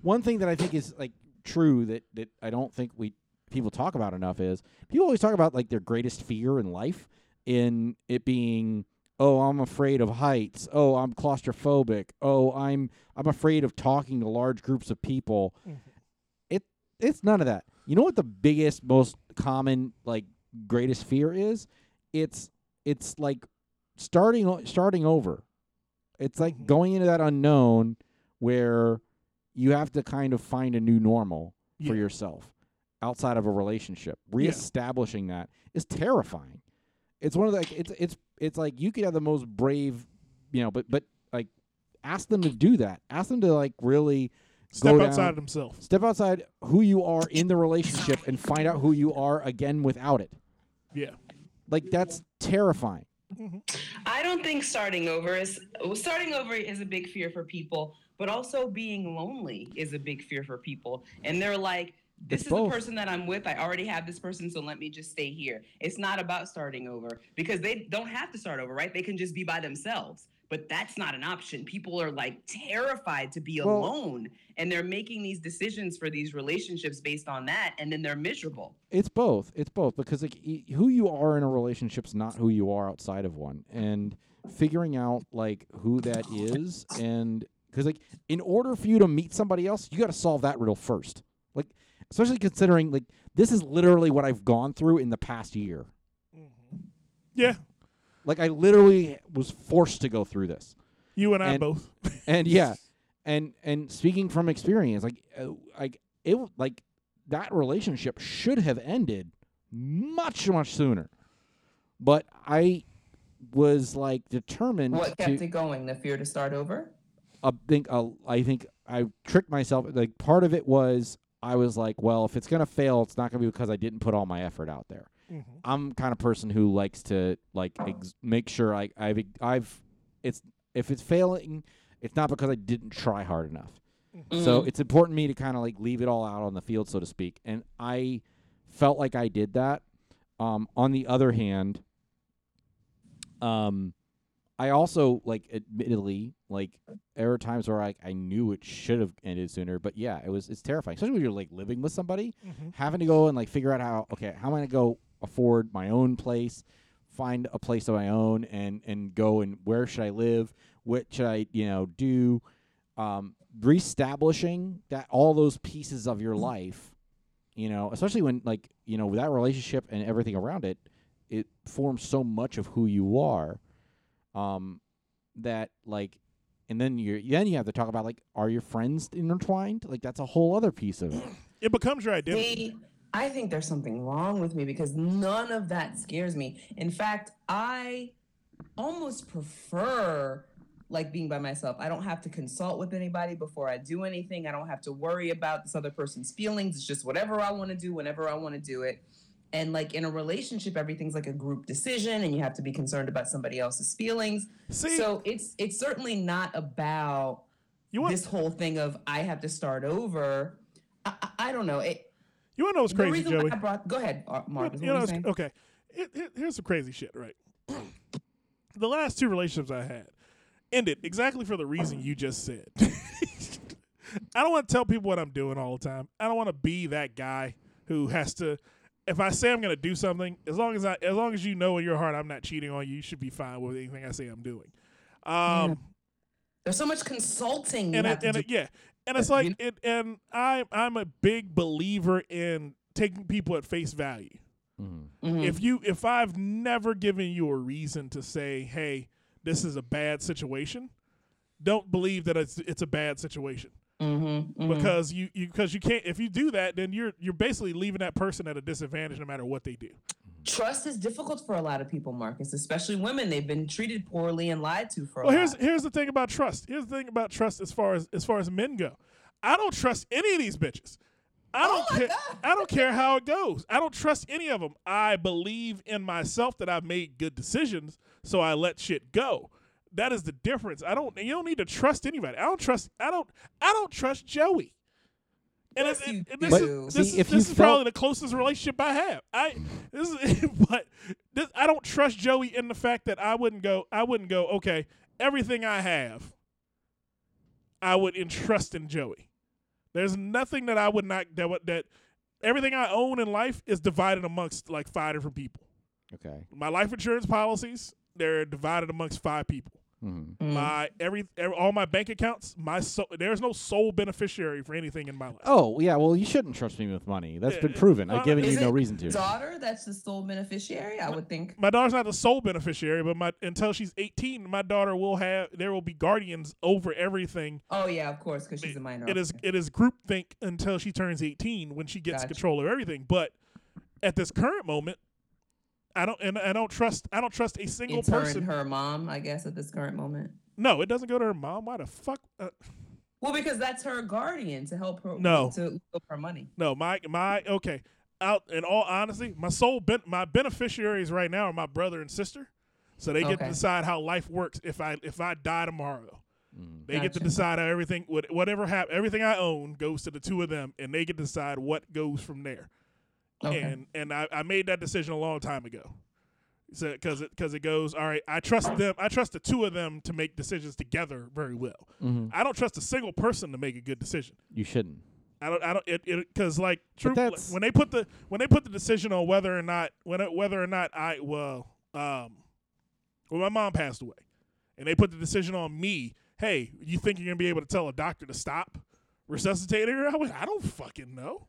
one thing that I think is like true that that I don't think we people talk about enough is people always talk about like their greatest fear in life in it being oh I'm afraid of heights. Oh I'm claustrophobic. Oh I'm I'm afraid of talking to large groups of people. It it's none of that. You know what the biggest most common like greatest fear is? It's it's like starting starting over. It's like Mhm. going into that unknown where you have to kind of find a new normal for yourself outside of a relationship. Yeah. Reestablishing that is terrifying. It's one of the like, it's it's it's like you could have the most brave, you know, but but like ask them to do that. Ask them to like really Step go outside of themselves. step outside who you are in the relationship and find out who you are again without it. Yeah. Like that's terrifying. Mm-hmm. I don't think starting over is starting over is a big fear for people, but also being lonely is a big fear for people. And they're like, this It's is both. the person that I'm with. I already have this person, so let me just stay here. It's not about starting over because they don't have to start over, right? They can just be by themselves. But that's not an option. People are like terrified to be Well- alone, and they're making these decisions for these relationships based on that, and then they're miserable. It's both. It's both because like who you are in a relationship's not who you are outside of one, and figuring out like who that is, and because like in order for you to meet somebody else, you got to solve that riddle first. Like especially considering like this is literally what I've gone through in the past year. Yeah. Like I literally was forced to go through this. You and I both. (laughs) and yeah, (laughs) and and speaking from experience, like uh, like it like that relationship should have ended much much sooner, but I was like determined What to. kept it going? The fear to start over? I think uh, I think I tricked myself. Like part of it was I was like, well, if it's gonna fail, it's not gonna be because I didn't put all my effort out there. Mhm. I'm kind of person who likes to like ex- make sure I I've I've it's if it's failing, it's not because I didn't try hard enough. So Mm. it's important to me to kind of like leave it all out on the field, so to speak. And I felt like I did that. Um, on the other hand, um, I also like admittedly like there were times where I I knew it should have ended sooner, but yeah, it was it's terrifying, especially when you're like living with somebody, Mhm. having to go and like figure out how okay how am I gonna go afford my own place, find a place of my own, and and go and where should I live, what should I you know do, um, reestablishing that all those pieces of your life, you know, especially when like you know that relationship and everything around it, it forms so much of who you are, um, that like, and then you then you have to talk about like, are your friends intertwined? Like that's a whole other piece of it. (clears throat) It becomes your identity. See, I think there's something wrong with me because none of that scares me. In fact, I almost prefer like being by myself. I don't have to consult with anybody before I do anything. I don't have to worry about this other person's feelings. It's just whatever I want to do whenever I want to do it. And like in a relationship, everything's like a group decision and you have to be concerned about somebody else's feelings. See, So it's it's certainly not about you want this whole thing of I have to start over. I, I, I don't know. It, You want to know what's crazy, Joey? brought go ahead, Marcus. You know, you okay. It, it- here's some crazy shit, right? the last two relationships I had ended exactly for the reason you just said. (laughs) I don't want to tell people what I'm doing all the time. I don't want to be that guy who has to. If I say I'm going to do something, as long as I, as long as you know in your heart I'm not cheating on you, you should be fine with anything I say I'm doing. Um, There's so much consulting. And it, and it, yeah, and it's like it, and I I'm a big believer in taking people at face value. Mhm. Mhm. If you if I've never given you a reason to say, hey, this is a bad situation, don't believe that it's it's a bad situation Mhm, mhm. because you you because you can't if you do that then you're you're basically leaving that person at a disadvantage no matter what they do. trust is difficult for a lot of people, Marcus, especially women. They've been treated poorly and lied to for a Well, here's lot. here's the thing about trust. Here's the thing about trust as far as as far as men go. I don't trust any of these bitches. I don't Oh my care. God. I don't care how it goes. I don't trust any of them. I believe in myself that I've made good decisions, so I let shit go. That is the difference. I don't. You don't need to trust anybody. I don't trust. I don't. I don't trust Joey. And, Yes, it- you and this do. is See, this, is, if this is felt- probably the closest relationship I have. I mm-hmm. this is, (laughs) but this, I don't trust Joey in the fact that I wouldn't go. I wouldn't go. Okay, everything I have, I would entrust in Joey. There's nothing that I would not that would, that everything I own in life is divided amongst like five different people. Okay. My life insurance policies they're divided amongst five people. Mhm. Mm. My every, every all my bank accounts, my so, there's no sole beneficiary for anything in my life. Oh yeah, well you shouldn't trust me with money. That's Yeah, been proven. Uh, I've given you no reason to. daughter that's the sole beneficiary? I would think. my daughter's not the sole beneficiary, but my until she's 18, my daughter will have there will be guardians over everything. Oh yeah, of course, because she's a minor. It is it is groupthink until she turns 18 when she gets Gotcha. control of everything. But at this current moment, I don't and I don't trust I don't trust a single It's her person. and her mom, I guess, at this current moment. No, it doesn't go to her mom. Why the fuck? Uh, Well, because that's her guardian to help her. No. to look up her money. no, my my okay. Out in all honesty, my sole ben, my beneficiaries right now are my brother and sister, so they get to decide how life works. If I if I die tomorrow, Mm. They get to decide how everything, what- whatever hap- everything I own goes to the two of them, and they get to decide what goes from there. Okay. And and I, I made that decision a long time ago. So because it because it goes all right. I trust them. I trust the two of them to make decisions together very well. Mhm. I don't trust a single person to make a good decision. You shouldn't. I don't. I don't. It because like true. that's- When they put the when they put the decision on whether or not when it, whether or not I well um when my mom passed away, and they put the decision on me. Hey, you think you're gonna be able to tell a doctor to stop resuscitating her? I went. I don't fucking know.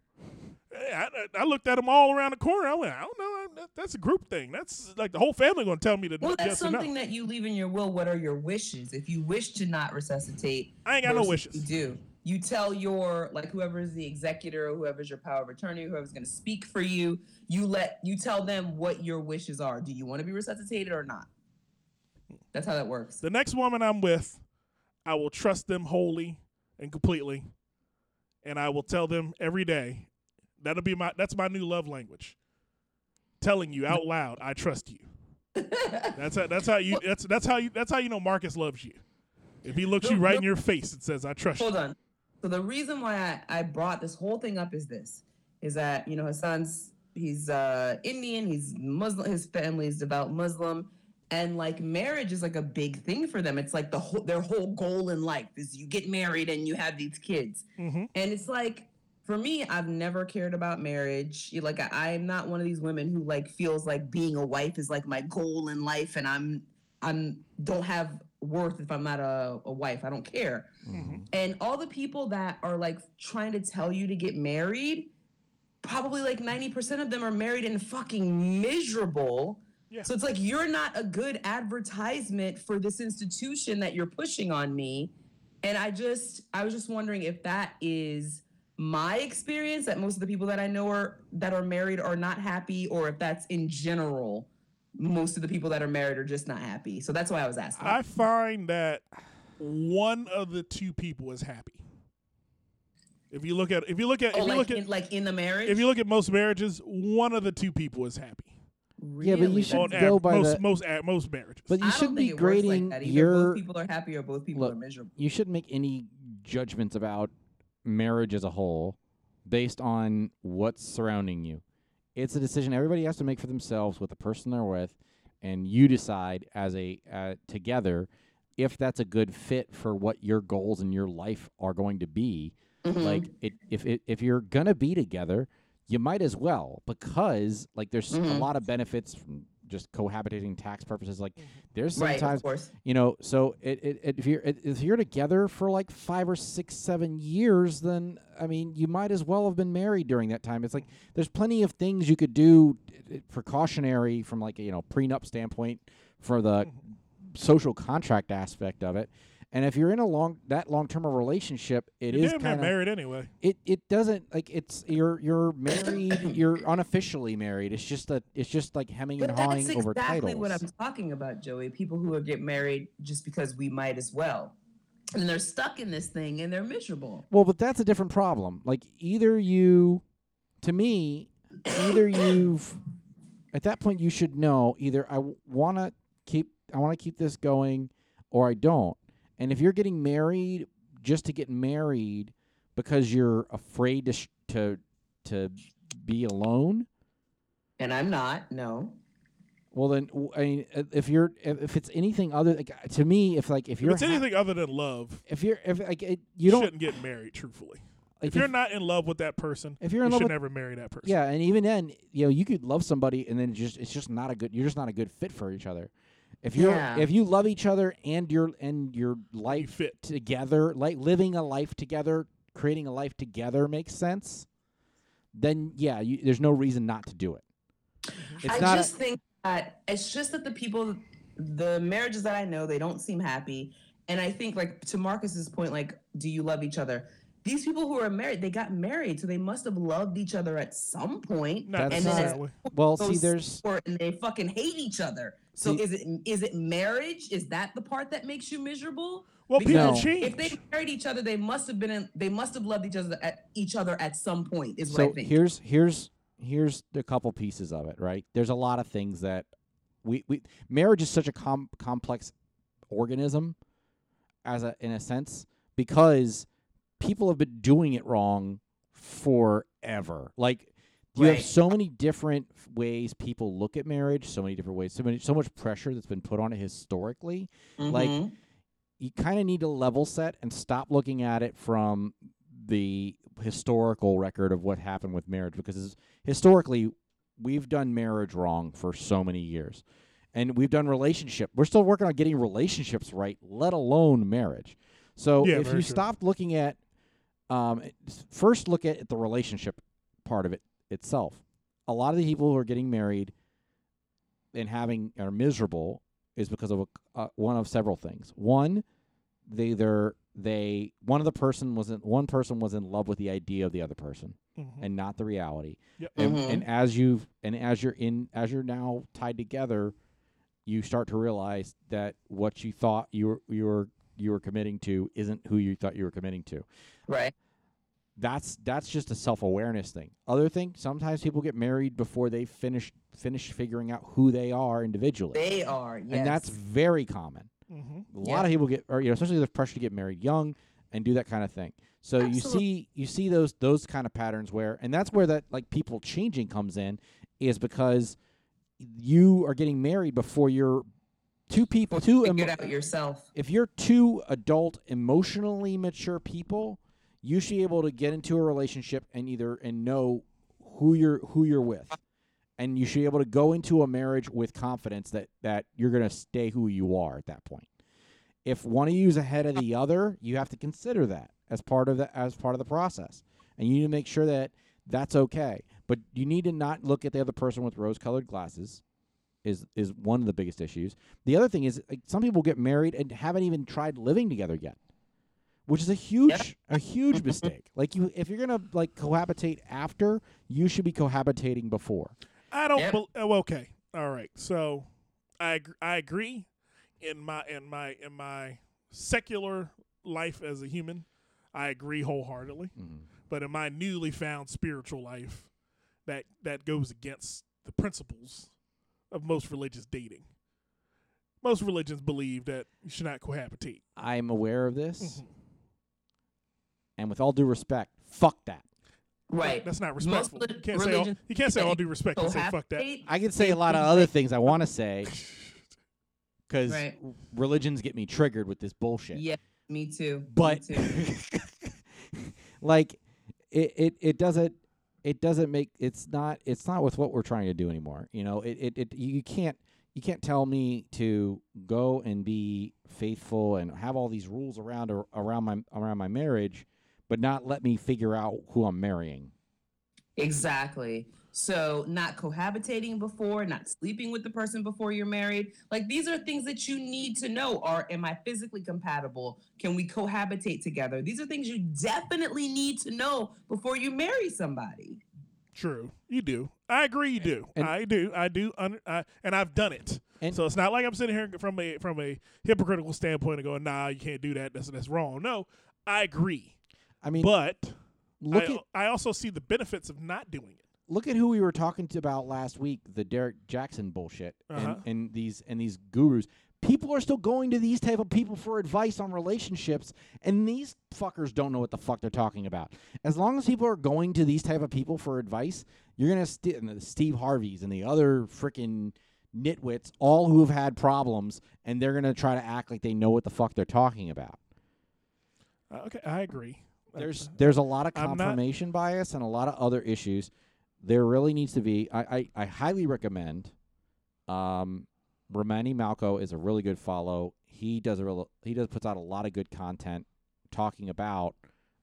I, I, I looked at them all around the corner. I went. I don't know. That- That's a group thing. That's like the whole family gonna tell me to Well, that's yes no. something that you leave in your will. What are your wishes? If you wish to not resuscitate, I ain't got no wishes. You do. You tell your like whoever is the executor, or whoever's your power of attorney, whoever's going to speak for you. You let you tell them what your wishes are. Do you want to be resuscitated or not? That's how that works. The next woman I'm with, I will trust them wholly and completely, and I will tell them every day. That'll be my. That's my new love language. Telling you out loud, I trust you. That's how. That's how you. That's that's how you. That's how you know Marcus loves you. If he looks you right in your face and says, "I trust you." Hold on. So the reason why I, I brought this whole thing up is this: is that you know Hassan's he's uh, Indian, he's Muslim, his family is devout Muslim, and like marriage is like a big thing for them. It's like the whole their whole goal in life is you get married and you have these kids, Mm-hmm. and it's like. For me, I've never cared about marriage. Like I, I'm not one of these women who like feels like being a wife is like my goal in life, and I'm I'm don't have worth if I'm not a, a wife. I don't care. Mhm. And all the people that are like trying to tell you to get married, probably like 90% of them are married and fucking miserable. Yeah. So it's like you're not a good advertisement for this institution that you're pushing on me. And I just I was just wondering if that is my experience that most of the people that I know are that are married are not happy or if that's in general most of the people that are married are just not happy. So that's why I was asking. I find that one of the two people is happy. If you look at if you look at oh, if you like, look at in, like in the marriage? if you look at most marriages, one of the two people is happy. Yeah, but you should On go average, by most the- most a- most marriages. But you shouldn't be think it works grading like your. both people are happy or both people Look, are miserable. You shouldn't make any judgments about marriage as a whole based on what's surrounding you. It's a decision everybody has to make for themselves with the person they're with, and you decide as a uh, together if that's a good fit for what your goals in your life are going to be. Mhm. Like it, if it, if you're gonna be together, you might as well because like there's a Mhm. lot of benefits from just cohabitating tax purposes. Like mm-hmm. there's right, sometimes of course. you know so it, it, it, if you're it, if you're together for like five or six seven years then i mean you might as well have been married during that time it's like there's plenty of things you could do uh, uh precautionary from like you know prenup standpoint for the mm-hmm. social contract aspect of it and if you're in a long that long term relationship it You're is kind of married anyway. it it doesn't like it's you're you're married (coughs) you're unofficially married it's just a it's just like hemming But and that's hawing over titles. That's exactly what I'm talking about, Joey. People who are get married just because we might as well. And they're stuck in this thing and they're miserable. Well, but that's a different problem. Like either you, to me, either (coughs) you've, at that point you should know either I want to keep I want to keep this going or I don't. And if you're getting married just to get married because you're afraid to sh- to to be alone, And I'm not, no. well then I mean if you're if, if it's anything other like uh, to me if like if If you're it's ha- anything other than love, if you're if like it, you you don't shouldn't get married. Truthfully, like, if you're not in love with that person, if you're in you love should with never marry that person. Yeah, and even then, you know, you could love somebody and then just it's just not a good you're just not a good fit for each other. If you're Yeah. if you love each other and your and your you life fit. together, like living a life together, creating a life together makes sense, then yeah, you, there's no reason not to do it. Mm-hmm. It's I not a- just think that it's just that the people, the marriages that I know, they don't seem happy. And I think, like to Marcus's point, like, do you love each other? These people who are married, they got married, so they must have loved each other at some point. Not That's not- necessarily. well, see Those there's or- and they fucking hate each other. So is it is it marriage? Is that the part that makes you miserable? Well, people No. change. If they married each other, they must have been in, they must have loved each other at each other at some point. Is what I so think. here's here's here's a couple pieces of it, right? There's a lot of things that we we marriage is such a com- complex organism as a in a sense because people have been doing it wrong forever. Like you have so many different ways people look at marriage, so many different ways, so many so much pressure that's been put on it historically like, Mhm. you kind of need to level set and stop looking at it from the historical record of what happened with marriage because historically we've done marriage wrong for so many years and we've done relationship we're still working on getting relationships right let alone marriage so Yeah, if you true. stopped looking at um, first look at the relationship part of it itself a lot of the people who are getting married and having are miserable is because of a, uh, one of several things. One, they either they one of the person was in, one person was in love with the idea of the other person Mhm. and not the reality. Yep. And, Mhm. and as you've and as you're in as you're now tied together, you start to realize that what you thought you were you were you were committing to isn't who you thought you were committing to right. That's that's just a self-awareness thing. Other thing, sometimes people get married before they finish finish figuring out who they are individually. They are. Yes. And that's very common. Mhm. A lot of people get or you know, especially the pressure to get married young and do that kind of thing. So you see you see those those kind of patterns where and that's where that like people changing comes in is because you are getting married before you're two people two figure emo- it out yourself. if you're two adult emotionally mature people you should be able to get into a relationship and either and know who you're who you're with. And you should be able to go into a marriage with confidence that that you're going to stay who you are at that point. If one of you is ahead of the other you have to consider that as part of the as part of the process. And you need to make sure that that's okay. But you need to not look at the other person with rose colored glasses is is one of the biggest issues. The other thing is like, some people get married and haven't even tried living together yet, which is a huge a huge mistake. Like you, if you're gonna like cohabitate after, you should be cohabitating before. I don't. Yep. bel oh, okay. All right. So, I ag- I agree. In my in my in my secular life as a human, I agree wholeheartedly. But in my newly found spiritual life, that that goes against the principles of most religious dating. Most religions believe that you should not cohabitate. I'm aware of this, Mhm. And with all due respect, fuck that. Right. That's not respectful. You can't say all, you can't say all due respect and say fuck that. I can say a lot of other things I want to say (laughs) because Right. religions get me triggered with this bullshit. Yeah, me too. me but too. (laughs) like it, it it doesn't it doesn't make it's not it's not with what we're trying to do anymore you know it, it, it you can't you can't tell me to go and be faithful and have all these rules around ar- around my around my marriage but not let me figure out who I'm marrying Exactly. So, not cohabitating before, not sleeping with the person before you're married. Like, these are things that you need to know. Are, am I physically compatible? Can we cohabitate together? These are things you definitely need to know before you marry somebody. True, you do. I agree, you do. And- I do. I do. Under, I, and I've done it. And- so it's not like I'm sitting here from a from a hypocritical standpoint and going, "Nah, you can't do that. That's that's wrong." No, I agree. I mean But look I, at I also see the benefits of not doing it. look at who we were talking to about last week the Derrick Jaxn bullshit Uh-huh. and, and these and these gurus people are still going to these type of people for advice on relationships and these fuckers don't know what the fuck they're talking about as long as people are going to these type of people for advice you're gonna st- the steve harveys and the other freaking nitwits all who have had problems and they're gonna try to act like they know what the fuck they're talking about Uh, okay, I agree. There's there's a lot of confirmation bias and a lot of other issues. There really needs to be. I I, I highly recommend. Um, Romany Malco is a really good follow. He does a real, he does puts out a lot of good content talking about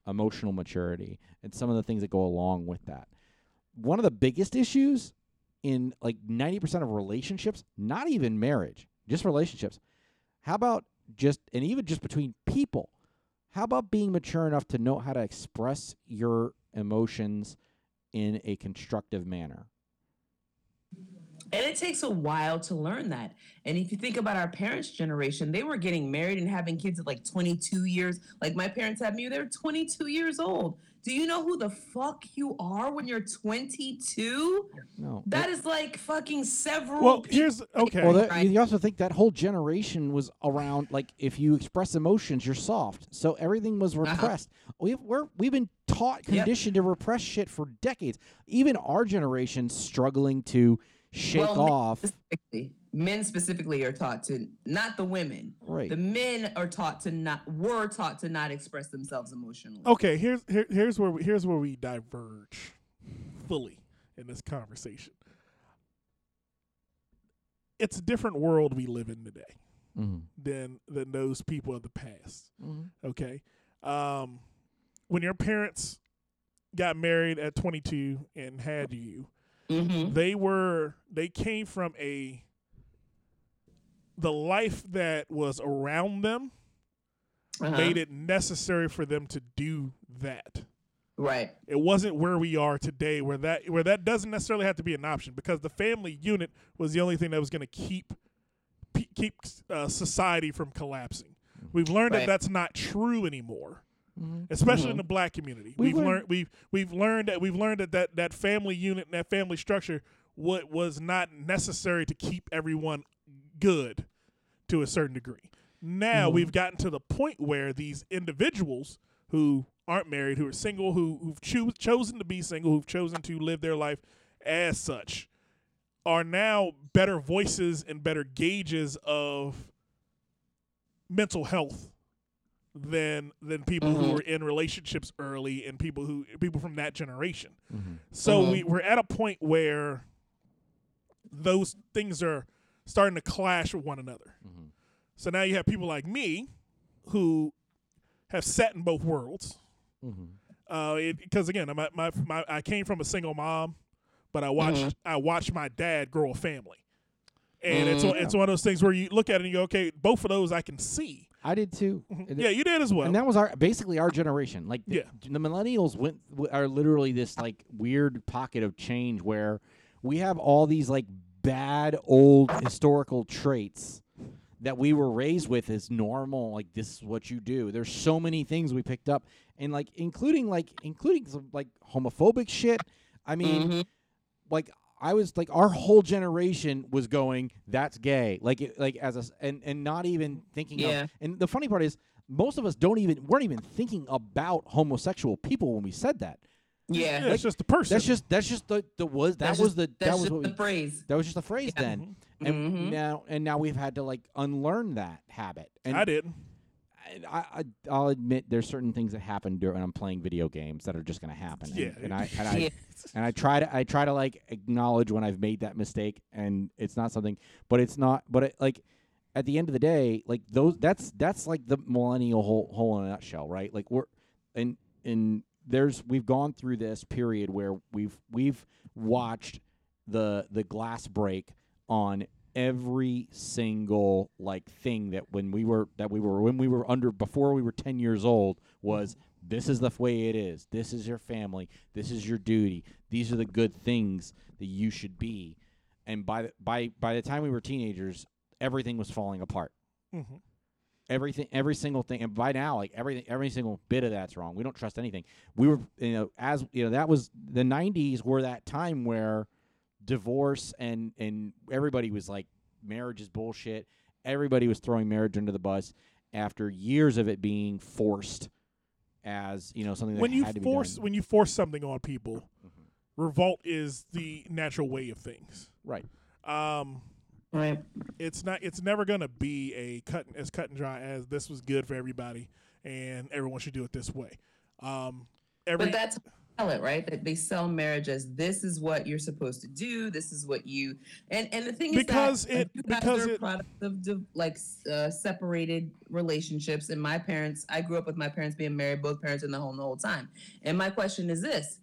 emotional maturity and some of the things that go along with that. One of the biggest issues in like 90% of relationships, not even marriage, just relationships. How about just and even just between people? How about being mature enough to know how to express your emotions in a constructive manner? And it takes a while to learn that. And if you think about our parents' generation, they were getting married and having kids at like 22 years. Like my parents had me, they were 22 years old. Do you know who the fuck you are when you're 22? No. That is like fucking several. Well, people. here's okay. well, that, Right. you also think that whole generation was around like if you express emotions, you're soft. So everything was repressed. We've we're, we've been taught, Uh-huh. Yep. conditioned to repress shit for decades. Even our generation struggling to shake Well, men off. specifically, men specifically are taught to not the women. Right. The men are taught to not were taught to not express themselves emotionally. Okay, here's here, here's where we, here's where we diverge fully in this conversation. It's a different world we live in today Mhm. than than those people of the past. Mhm. Okay, um, when your parents got married at 22 and had you, Mm-hmm. they were they came from a the life that was around them Uh-huh. made it necessary for them to do that. Right. It wasn't where we are today, where that where that doesn't necessarily have to be an option because the family unit was the only thing that was going to keep pe- keep uh, society from collapsing. We've learned Right. that that's not true anymore, Mhm. especially in Mhm. the black community. We've We've, learned- learned we've we've learned that we've learned that that, that family unit and that family structure what was not necessary to keep everyone good to a certain degree. Now Mhm. we've gotten to the point where these individuals who aren't married, who are single, who who've choo- chosen to be single, who've chosen to live their life as such, are now better voices and better gauges of mental health than than people who Mhm. were in relationships early and people who people from that generation. Mhm. So Mhm. we, we're at a point where those things are starting to clash with one another. Mhm. So now you have people like me who have sat in both worlds. Mhm. Uh, because again, my, my my I came from a single mom, but I watched I watched my dad grow a family, and it's one, Mhm. it's one of those things where you look at it and you go, okay, both of those I can see. I did too. And Yeah, you did as well. and that was our basically our generation. Like the, Yeah. the millennials went w- are literally this like weird pocket of change where we have all these like bad old historical traits that we were raised with as normal. Like this is what you do. There's so many things we picked up, and like including like including some like homophobic shit. I mean, Mhm. like I was like our whole generation was going that's gay like it, like as a and and not even thinking Yeah. of and the funny part is most of us don't even weren't even thinking about homosexual people when we said that Yeah. Yeah, it's just the person. That's just that's just the the was that That's was the that was just what the phrase. that was just a phrase Yeah. then. And Mhm. now and now we've had to like unlearn that habit. And I didn't. and I, I I'll admit there's certain things that happen during when I'm playing video games that are just going to happen. And, Yeah. and I and (laughs) I and I try to I try to like acknowledge when I've made that mistake and it's not something but it's not but it, like at the end of the day like those that's that's like the millennial whole whole in a nutshell right like we're and and there's we've gone through this period where we've we've watched the the glass break on every single like thing that when we were that we were when we were under before we were 10 years old was this is the way it is. This is your family. This is your duty. These are the good things that you should be. And by the, by by the time we were teenagers everything was falling apart. Mhm. Everything every single thing and by now like everything every single bit of that's wrong we don't trust anything we were you know as you know that was the 90s were that time where divorce and and everybody was like marriage is bullshit everybody was throwing marriage under the bus after years of it being forced as you know something that When you had to force be done. when you force something on people, Mhm. revolt is the natural way of things. right Um, Right. it's not. It's never gonna be a cut as cut and dry as this was good for everybody and everyone should do it this way. Um, every But that's sell it, right? That they sell marriage as this is what you're supposed to do. This is what you and and the thing Because is that it- guys because it- products of div- like uh, separated relationships. And my parents, I grew up with my parents being married, both parents in the home the whole time. And my question is this: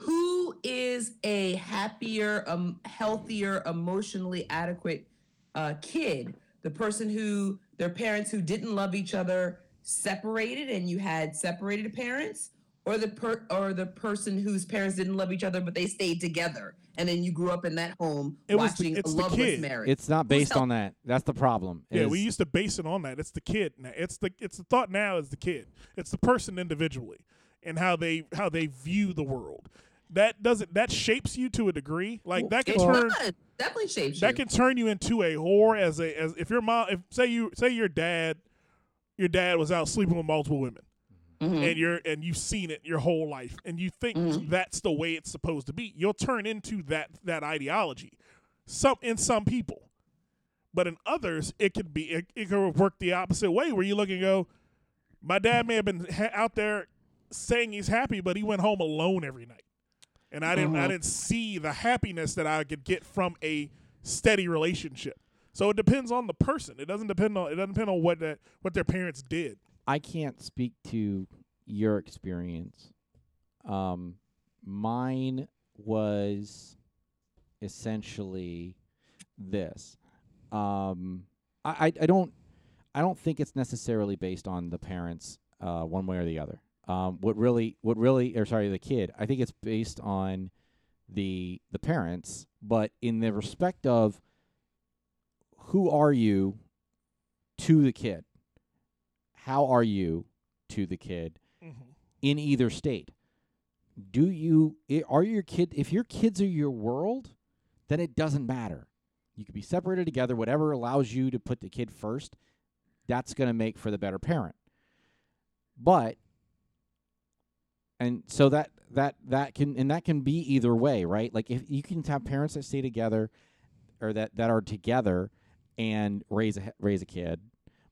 Who is a happier, um, healthier, emotionally adequate uh, kid? The person who their parents who didn't love each other separated, and you had separated parents, or the per or the person whose parents didn't love each other but they stayed together, and then you grew up in that home It was the- watching a loveless kid. marriage. it's not based help- on that that's the problem Yeah, we used to base it on that. It's the kid now. It's the it's the thought now is the kid. It's the person individually and how they how they view the world. That doesn't that shapes you to a degree. Like that can it turn does. definitely shapes you. that you. can turn you into a whore as a as if your mom if say you say your dad your dad was out sleeping with multiple women Mhm. and you're and you've seen it your whole life and you think Mhm. that's the way it's supposed to be you'll turn into that that ideology some in some people but in others it could be it, it could work the opposite way where you look and go my dad may have been ha- out there saying he's happy but he went home alone every night and i didn't i Mhm. didn't see the happiness that i could get from a steady relationship so it depends on the person it doesn't depend on it doesn't depend on what that what their parents did I can't speak to your experience. Um, mine was essentially this. Um, I, I, I don't I don't think it's necessarily based on the parents uh, one way or the other. Um, what really what really or sorry the kid. I think it's based on the the parents, but in the respect of who are you to the kid? How are you to the kid mm-hmm. in either state? Do you are your kid if your kids are your world, then it doesn't matter. You could be separated together, whatever allows you to put the kid first, that's going to make for the better parent. But and so that that that can and that can be either way, right? Like if you can have parents that stay together or that that are together and raise a raise a kid,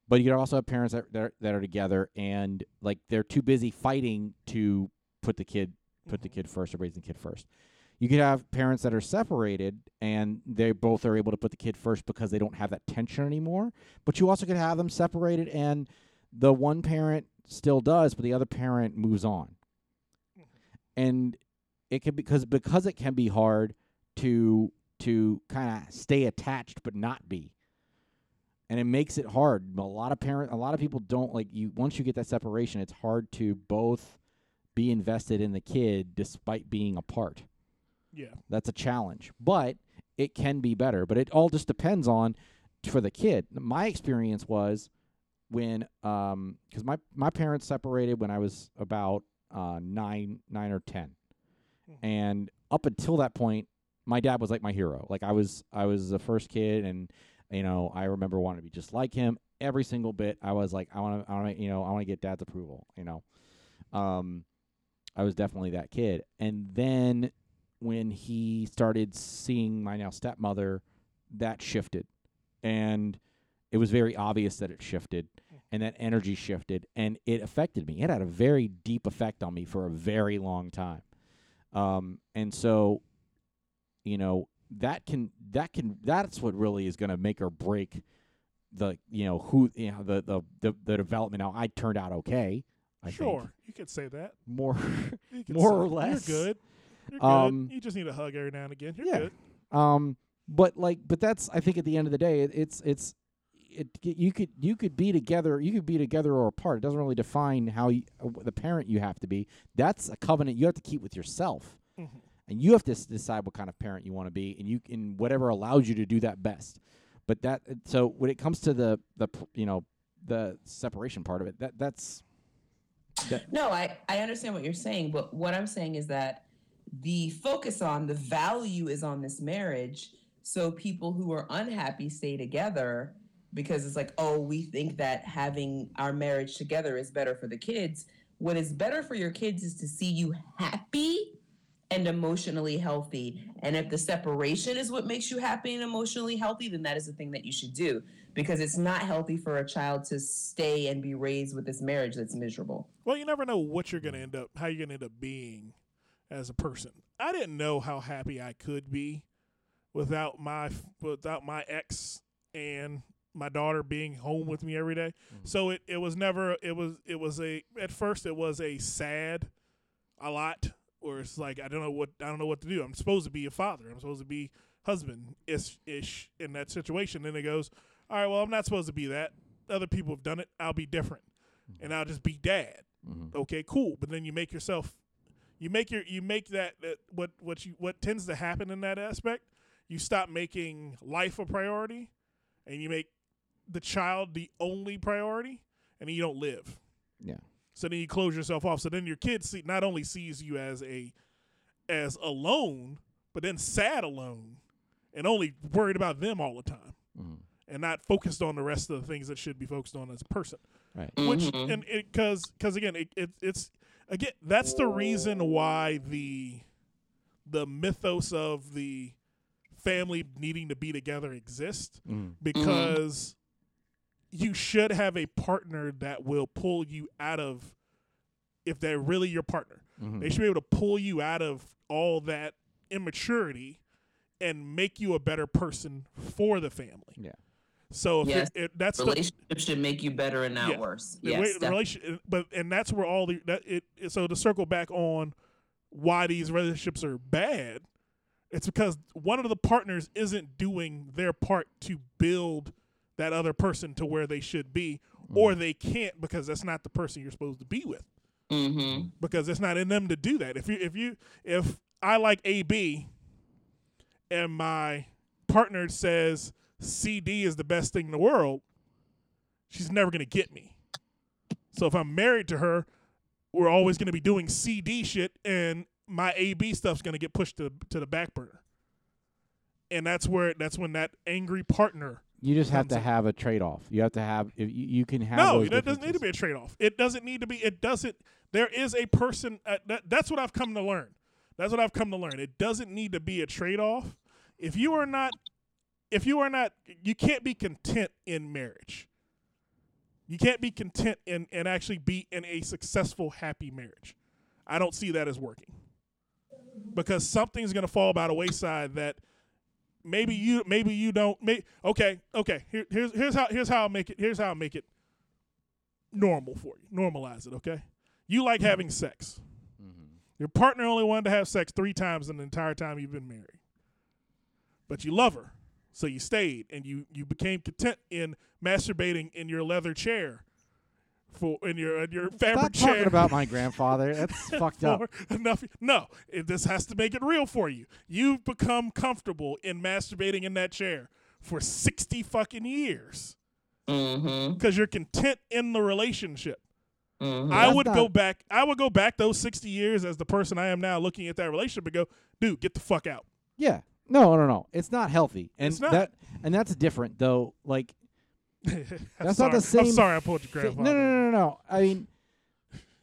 but you can also have parents that that are, that are together and like they're too busy fighting to put the kid put the mm-hmm. kid first or raise the kid first. You could have parents that are separated and they both are able to put the kid first because they don't have that tension anymore. But you also could have them separated and the one parent still does, but the other parent moves on. And it can because because it can be hard to to kind of stay attached but not be and it makes it hard. A lot of parent, a lot of people don't like you. Once you get that separation, it's hard to both be invested in the kid despite being apart. yeah That's a challenge, but it can be better. But it all just depends on for the kid. My experience was when um because my my parents separated when I was about uh nine nine or 10 Mhm. and up until that point, my dad was like my hero. Like I was I was the first kid and you know, I remember wanting to be just like him every single bit. I was like, I want to, I want to, you know, I want to get dad's approval, you know. Um, I was definitely that kid. And then when he started seeing my now stepmother, that shifted, and it was very obvious that it shifted, and that energy shifted, and it affected me. It had a very deep effect on me for a very long time, um, and so, you know, that can that can that's what really is going to make or break the you know who you know the the the, the development. Now I turned out okay. I sure, think. you could say that. more (laughs) (laughs) More or less. You're good. You're Um, good. You just need a hug every now and again. You're yeah. good. Um, but like, but that's I think at the end of the day, it, it's it's it you could you could be together, you could be together or apart. It doesn't really define how you, uh, the parent you have to be. That's a covenant you have to keep with yourself, Mhm. and you have to s- decide what kind of parent you want to be, and you can whatever allows you to do that best. But that so when it comes to the the you know the separation part of it, that that's that, No, I, I understand what you're saying, but what I'm saying is that the focus on the value is on this marriage. So people who are unhappy stay together because it's like, oh, we think that having our marriage together is better for the kids. What is better for your kids is to see you happy and emotionally healthy. And if the separation is what makes you happy and emotionally healthy, then that is the thing that you should do because it's not healthy for a child to stay and be raised with this marriage that's miserable. Well, you never know what you're gonna end up, how you're gonna end up being as a person. I didn't know how happy I could be without my without my ex and my daughter being home with me every day. So it, it was never it was it was a at first it was a sad a lot or it's like I don't know what I don't know what to do. I'm supposed to be a father. I'm supposed to be husband ish ish in that situation. Then it goes, all right, well I'm not supposed to be that. Other people have done it. I'll be different, and I'll just be dad. Mhm. Okay, cool. But then you make yourself, you make your you make that, that what what you what tends to happen in that aspect. You stop making life a priority, and you make the child the only priority, and then you don't live. yeah. So then you close yourself off. So then your kid see, not only sees you as a as alone, but then sad alone, and only worried about them all the time, Mhm. and not focused on the rest of the things that should be focused on as a person. Right. Which Mhm. and because because again it, it it's again that's the reason why the the mythos of the family needing to be together exists Mhm. because you should have a partner that will pull you out of if they're really your partner Mhm. they should be able to pull you out of all that immaturity and make you a better person for the family Yeah. so if Yes. it, it, that's the Relationship should make you better and not Yeah. worse. Yes, way, the relation, but and that's where all the that it it- so to circle back on why these relationships are bad. It's because one of the partners isn't doing their part to build that other person to where they should be, or they can't because that's not the person you're supposed to be with. Mhm. Because it's not in them to do that. If you if you if I like AB and my partner says CD is the best thing in the world, she's never gonna get me. So if I'm married to her, we're always gonna be doing CD shit, and my AB stuff's gonna get pushed to to the back burner. And that's where that's when that angry partner. You just have to have a trade off. You have to have if you, you can have No, that doesn't need to be a trade off. It doesn't need to be. It doesn't. There is a person. Uh, that, that's what I've come to learn. That's what I've come to learn. It doesn't need to be a trade off. If you are not, if you are not, you can't be content in marriage. You can't be content and and actually be in a successful, happy marriage. I don't see that as working because something's going to fall by the wayside that maybe you maybe you don't may, okay okay here, here's here's how here's how I'll make it here's how I'll make it normal for you normalize it okay? You like having sex. Mhm. your partner only wanted to have sex three times in the entire time you've been married. But you love her so you stayed and you you became content in masturbating in your leather chair for in your in your fabric Stop chair talking about my grandfather. That's (laughs) fucked up. enough. No, it, this has to make it real for you. You've become comfortable in masturbating in that chair for sixty fucking years Mm-hmm. because you're content in the relationship. Mhm. I That's would not- go back. I would go back those sixty years as the person I am now, looking at that relationship and go, "Dude, get the fuck out." Yeah. No, no, no. It's not healthy. And It's not. that and that's different though. Like I'm (laughs) That's not the same. I'm sorry, I pulled your grandfather. no, no, no, no, no. I mean,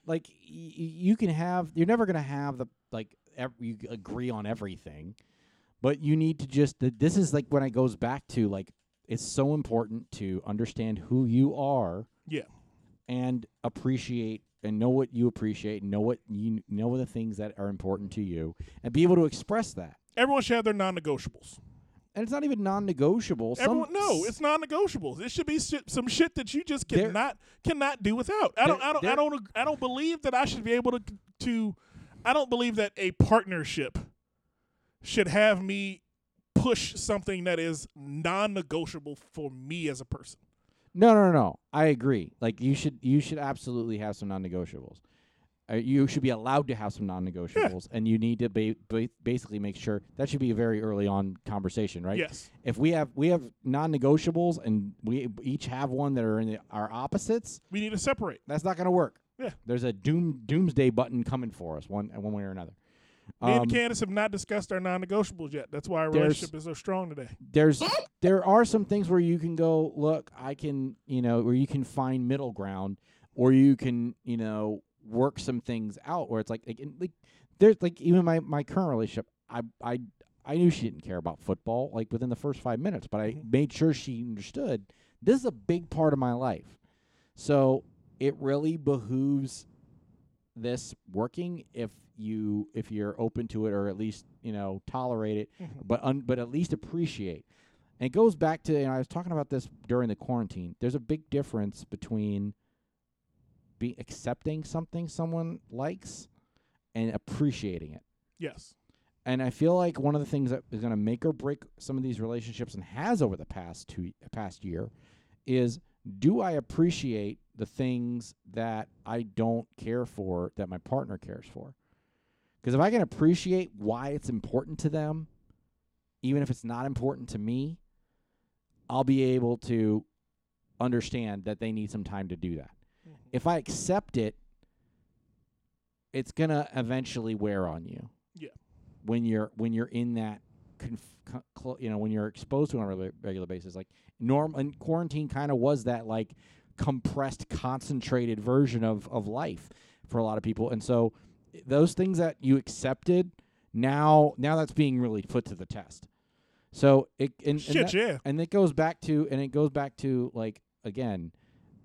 like you can have you're never gonna have the like ev- you agree on everything, but you need to just th- this is like when it goes back to like it's so important to understand who you are Yeah. and appreciate and know what you appreciate and know what you know the things that are important to you and be able to express that. Everyone should have their non-negotiables. And it's not even non-negotiable. Some- no, it's non-negotiable. It should be shit, some shit that you just cannot cannot do without. I don't, There- I don't, I don't, I don't believe that I should be able to to. I don't believe that a partnership should have me push something that is non-negotiable for me as a person. No, No, no, no. I agree. Like you should, you should absolutely have some non-negotiables. Uh, you should be allowed to have some non-negotiables, and you need to ba- ba- basically make sure that should be a very early on conversation, right? Yes. If we have we have non-negotiables and we each have one that are in the, our opposites, We need to separate. that's not going to work. Yeah. There's a doom doomsday button coming for us one one way or another. Me Um, and Kandyce have not discussed our non-negotiables yet. That's why our relationship is so strong today. there's there are some things where you can go look i can you know where you can find middle ground or you can you know work some things out where it's like like, like there's like even my my current relationship i i i knew she didn't care about football like within the first five minutes but i Mhm. made sure she understood this is a big part of my life so it really behooves this working if you if you're open to it or at least you know tolerate it Mhm. but un, but at least appreciate. And it goes back to you know, I was talking about this during the quarantine. There's a big difference between be accepting something someone likes and appreciating it. Yes. And I feel like one of the things that is going to make or break some of these relationships and has over the past two past year is do I appreciate the things that I don't care for that my partner cares for? Because if I can appreciate why it's important to them, even if it's not important to me, I'll be able to understand that they need some time to do that. If I accept it, it's going to eventually wear on you. Yeah. When you're when you're in that conf- co- cl- you know, when you're exposed to it on a regular, regular basis like norm and quarantine kind of was that like compressed concentrated version of of life for a lot of people. And so those things that you accepted now now that's being really put to the test. So it and, and Shit, that- yeah. and it goes back to and it goes back to like again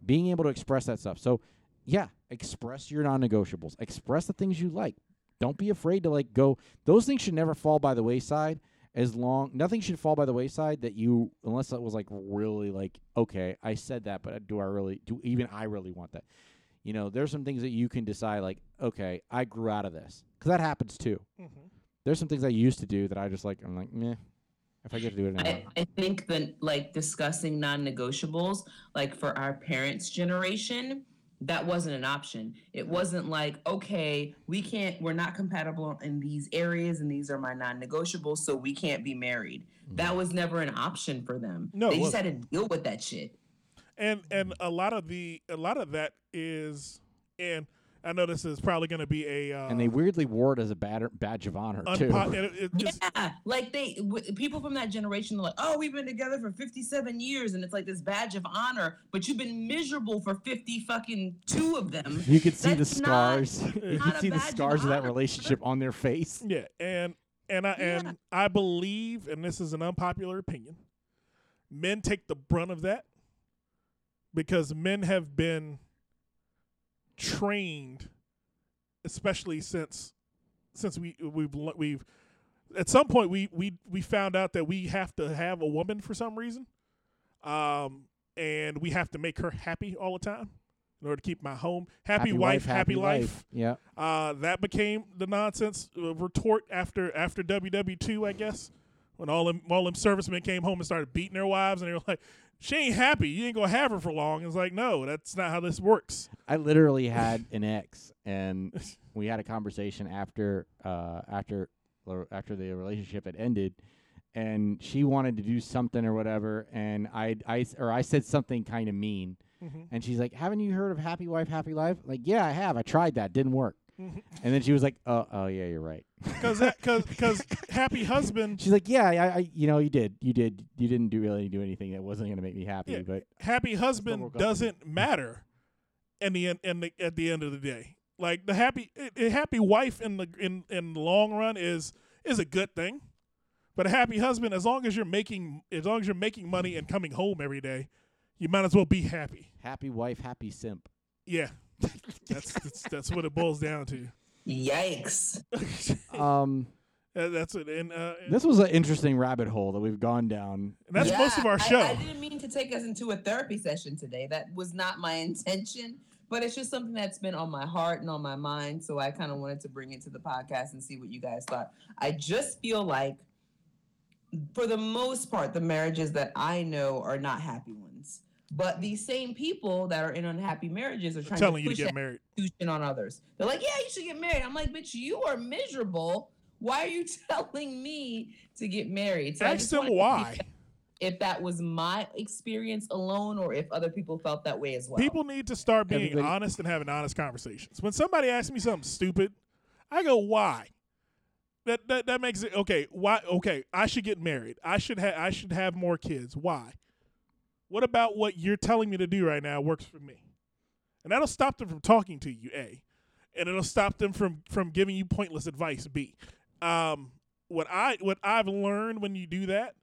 being able to express that stuff. So yeah express your non-negotiables. Express the things you like. Don't be afraid to like go. Those things should never fall by the wayside as long nothing should fall by the wayside that you unless that was like really like okay i said that but do i really do even i really want that? You know there's some things that you can decide like okay i grew out of this. Because that happens too. Mhm. there's some things i used to do that i just like i'm like meh if i get to do it now I, I think that like discussing non-negotiables, like for our parents' generation, that wasn't an option. It wasn't like, okay, we can't, we're not compatible in these areas, and these are my non-negotiables, so we can't be married. Mm-hmm. That was never an option for them. No, they just wasn't. had to deal with that shit. and and a lot of the a lot of that is and I know this is probably going to be a uh, and they weirdly wore it as a bad, badge of honor too. unpo- and it, it- it's- Yeah, like they w- people from that generation are like, oh, we've been together for fifty seven years, and it's like this badge of honor, but you've been miserable for fifty fucking two of them. You could see the That's not- scars. (laughs) you not could a see the badge of scars of that relationship on their face. yeah, and and I Yeah. and I believe, and this is an unpopular opinion, men take the brunt of that because men have been trained, especially since since we we've we've at some point we we we found out that we have to have a woman for some reason, um, and we have to make her happy all the time in order to keep my home happy, wife, happy, life. Yeah. Uh, that became the nonsense retort after after WW two, I guess, when all them all them servicemen came home and started beating their wives, and they were like, "She ain't happy. You ain't gonna have her for long." It's like, no, that's not how this works. I literally had (laughs) an ex, and (laughs) we had a conversation after uh, after after the relationship had ended, and she wanted to do something or whatever, and I I or I said something kind of mean, Mhm. and she's like, "Haven't you heard of Happy Wife, Happy Life?" Like, yeah, I have. I tried that, didn't work. (laughs) And then she was like, "Oh, oh yeah, you're right." (laughs) Because because because happy (laughs) husband, She's like, "Yeah, I, I, you know, you did, you did, you didn't do really do anything that wasn't gonna make me happy." Yeah. But happy husband doesn't matter in the end in the, at the end of the day. Like the happy a a happy wife in the in in the long run is is a good thing. But a happy husband, as long as you're making as long as you're making money and coming home every day, you might as well be happy. Happy wife, happy simp. Yeah. That's that's, that's what it boils down to. Yikes. (laughs) Um, that's it. And, uh, and this was an interesting rabbit hole that we've gone down. that's Yeah, most of our I- show. I, didn't mean to take us into a therapy session today. That was not my intention, but it's just something that's been on my heart and on my mind. So I kind of wanted to bring it to the podcast and see what you guys thought. I just feel like, for the most part, the marriages that I know are not happy ones. But these same people that are in unhappy marriages are trying telling to you push to get married. on others. They're like, yeah, you should get married. I'm like, bitch, you are miserable. Why are you (laughs) telling me to get married? So Ask them wanted to see why. if that was my experience alone or if other people felt that way as well. People need to start being Everybody- honest and having honest conversations. When somebody asks me something stupid, I go, "Why?" That that that makes it okay. Why? Okay, I should get married. I should have I should have more kids. Why? What about what you're telling me to do right now works for me? And that'll stop them from talking to you. A, and it'll stop them from from giving you pointless advice. B, um, what I what I've learned when you do that,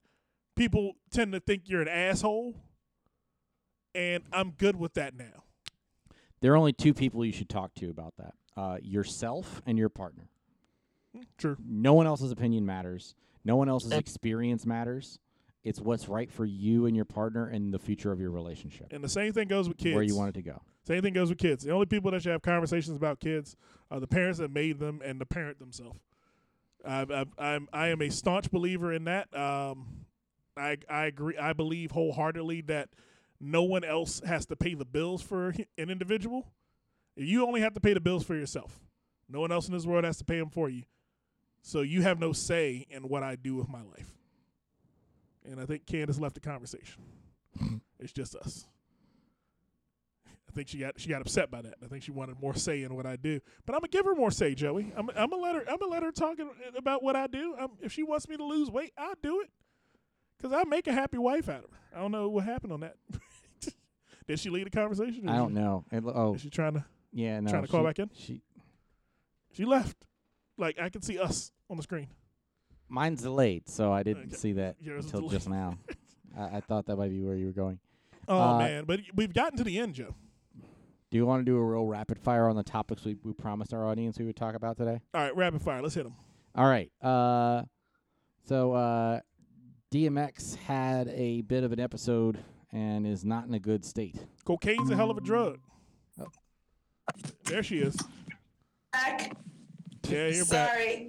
people tend to think you're an asshole, and I'm good with that now. There are only two people you should talk to about that: uh, yourself and your partner. True. No one else's opinion matters. No one else's experience matters. It's what's right for you and your partner and the future of your relationship, And the same thing goes with kids. where you want it to go. Same thing goes with kids. The only people that should have conversations about kids are the parents that made them and the parent themselves. I've, I've, I'm I am a staunch believer in that. Um, I I agree. I believe wholeheartedly that no one else has to pay the bills for an individual. You only have to pay the bills for yourself. No one else in this world has to pay them for you. So you have no say in what I do with my life. And I think Kandyce left the conversation. (laughs) it's just us. I think she got she got upset by that. I think she wanted more say in what I do. But I'm gonna give her more say, Joey. I'm, I'm gonna let her. I'm gonna let her talk about what I do. i if she wants me to lose weight, I'll do it. Cause I make a happy wife out of her. I don't know what happened on that. (laughs) Did she lead the conversation? I don't she- know. It, oh, Is she trying to? yeah, no. trying to call she- back in? She, She left. Like I can see us on the screen. Mine's delayed, so I didn't Okay. see that Yours is until just now. (laughs) I, I thought that might be where you were going. Oh Uh, man, but we've gotten to the end, Joe. Do you want to do a real rapid fire on the topics we, we promised our audience we would talk about today? All right, rapid fire. Let's hit them. All right. Uh, so uh, DMX had a bit of an episode and is not in a good state. Cocaine's a hell of a drug. Oh. There she is. Back. Yeah, you're back. Sorry.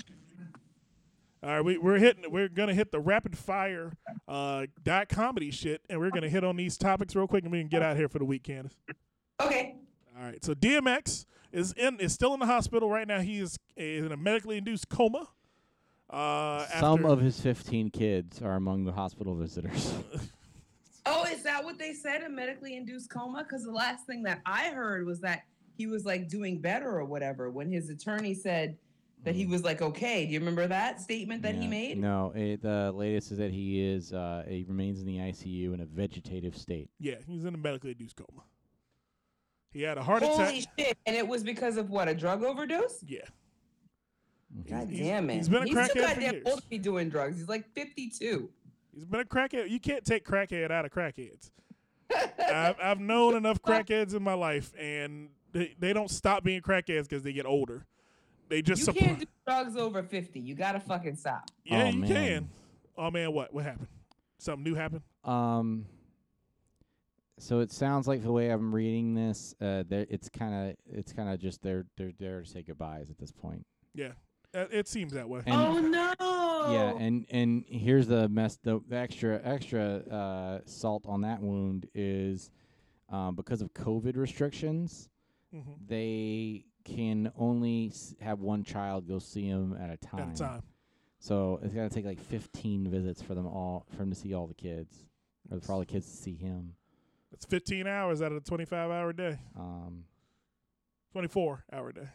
All right, we, we're hitting. We're gonna hit the rapid fire uh, dot comedy shit, and we're gonna hit on these topics real quick, and we can get out here for the week, Kandyce. Okay. All right, so DMX is in is still in the hospital right now. He is in a medically induced coma. Uh, Some after- of his 15 kids are among the hospital visitors. (laughs) Oh, is that what they said? A medically induced coma? Because the last thing that I heard was that he was like doing better or whatever when his attorney said that he was like okay. Do you remember that statement that he Yeah. made? No, it, the latest is that he is uh, he remains in the ICU in a vegetative state. yeah, he's in a medically induced coma. He had a heart Holy attack. shit! And it was because of what? A drug overdose? Yeah, God He's- damn it! he's been a too crackhead for goddamn years. old to be doing drugs. He's like fifty-two. he's been a crackhead. You can't take crackhead out of crackheads. (laughs) I've, I've known enough crackheads in my life, and they, they don't stop being crackheads because they get older. They just You supply- can't do drugs over fifty. You gotta fucking stop. Yeah, Oh, you man. can. Oh man, what? What happened? Something new happened? Um. So it sounds like the way I'm reading this, uh, there it's kind of it's kind of just they're they're there to say goodbyes at this point. Yeah, Uh, it seems that way. And oh no! yeah, and and here's the mess. The, the extra extra uh, salt on that wound is um, because of COVID restrictions. Mhm. They can only s- have one child go see him at a time. At a time. So it's gonna take like 15 visits for them all for him to see all the kids, or for all the kids to see him. It's 15 hours out of a 25 hour day, Um, 24 hour day.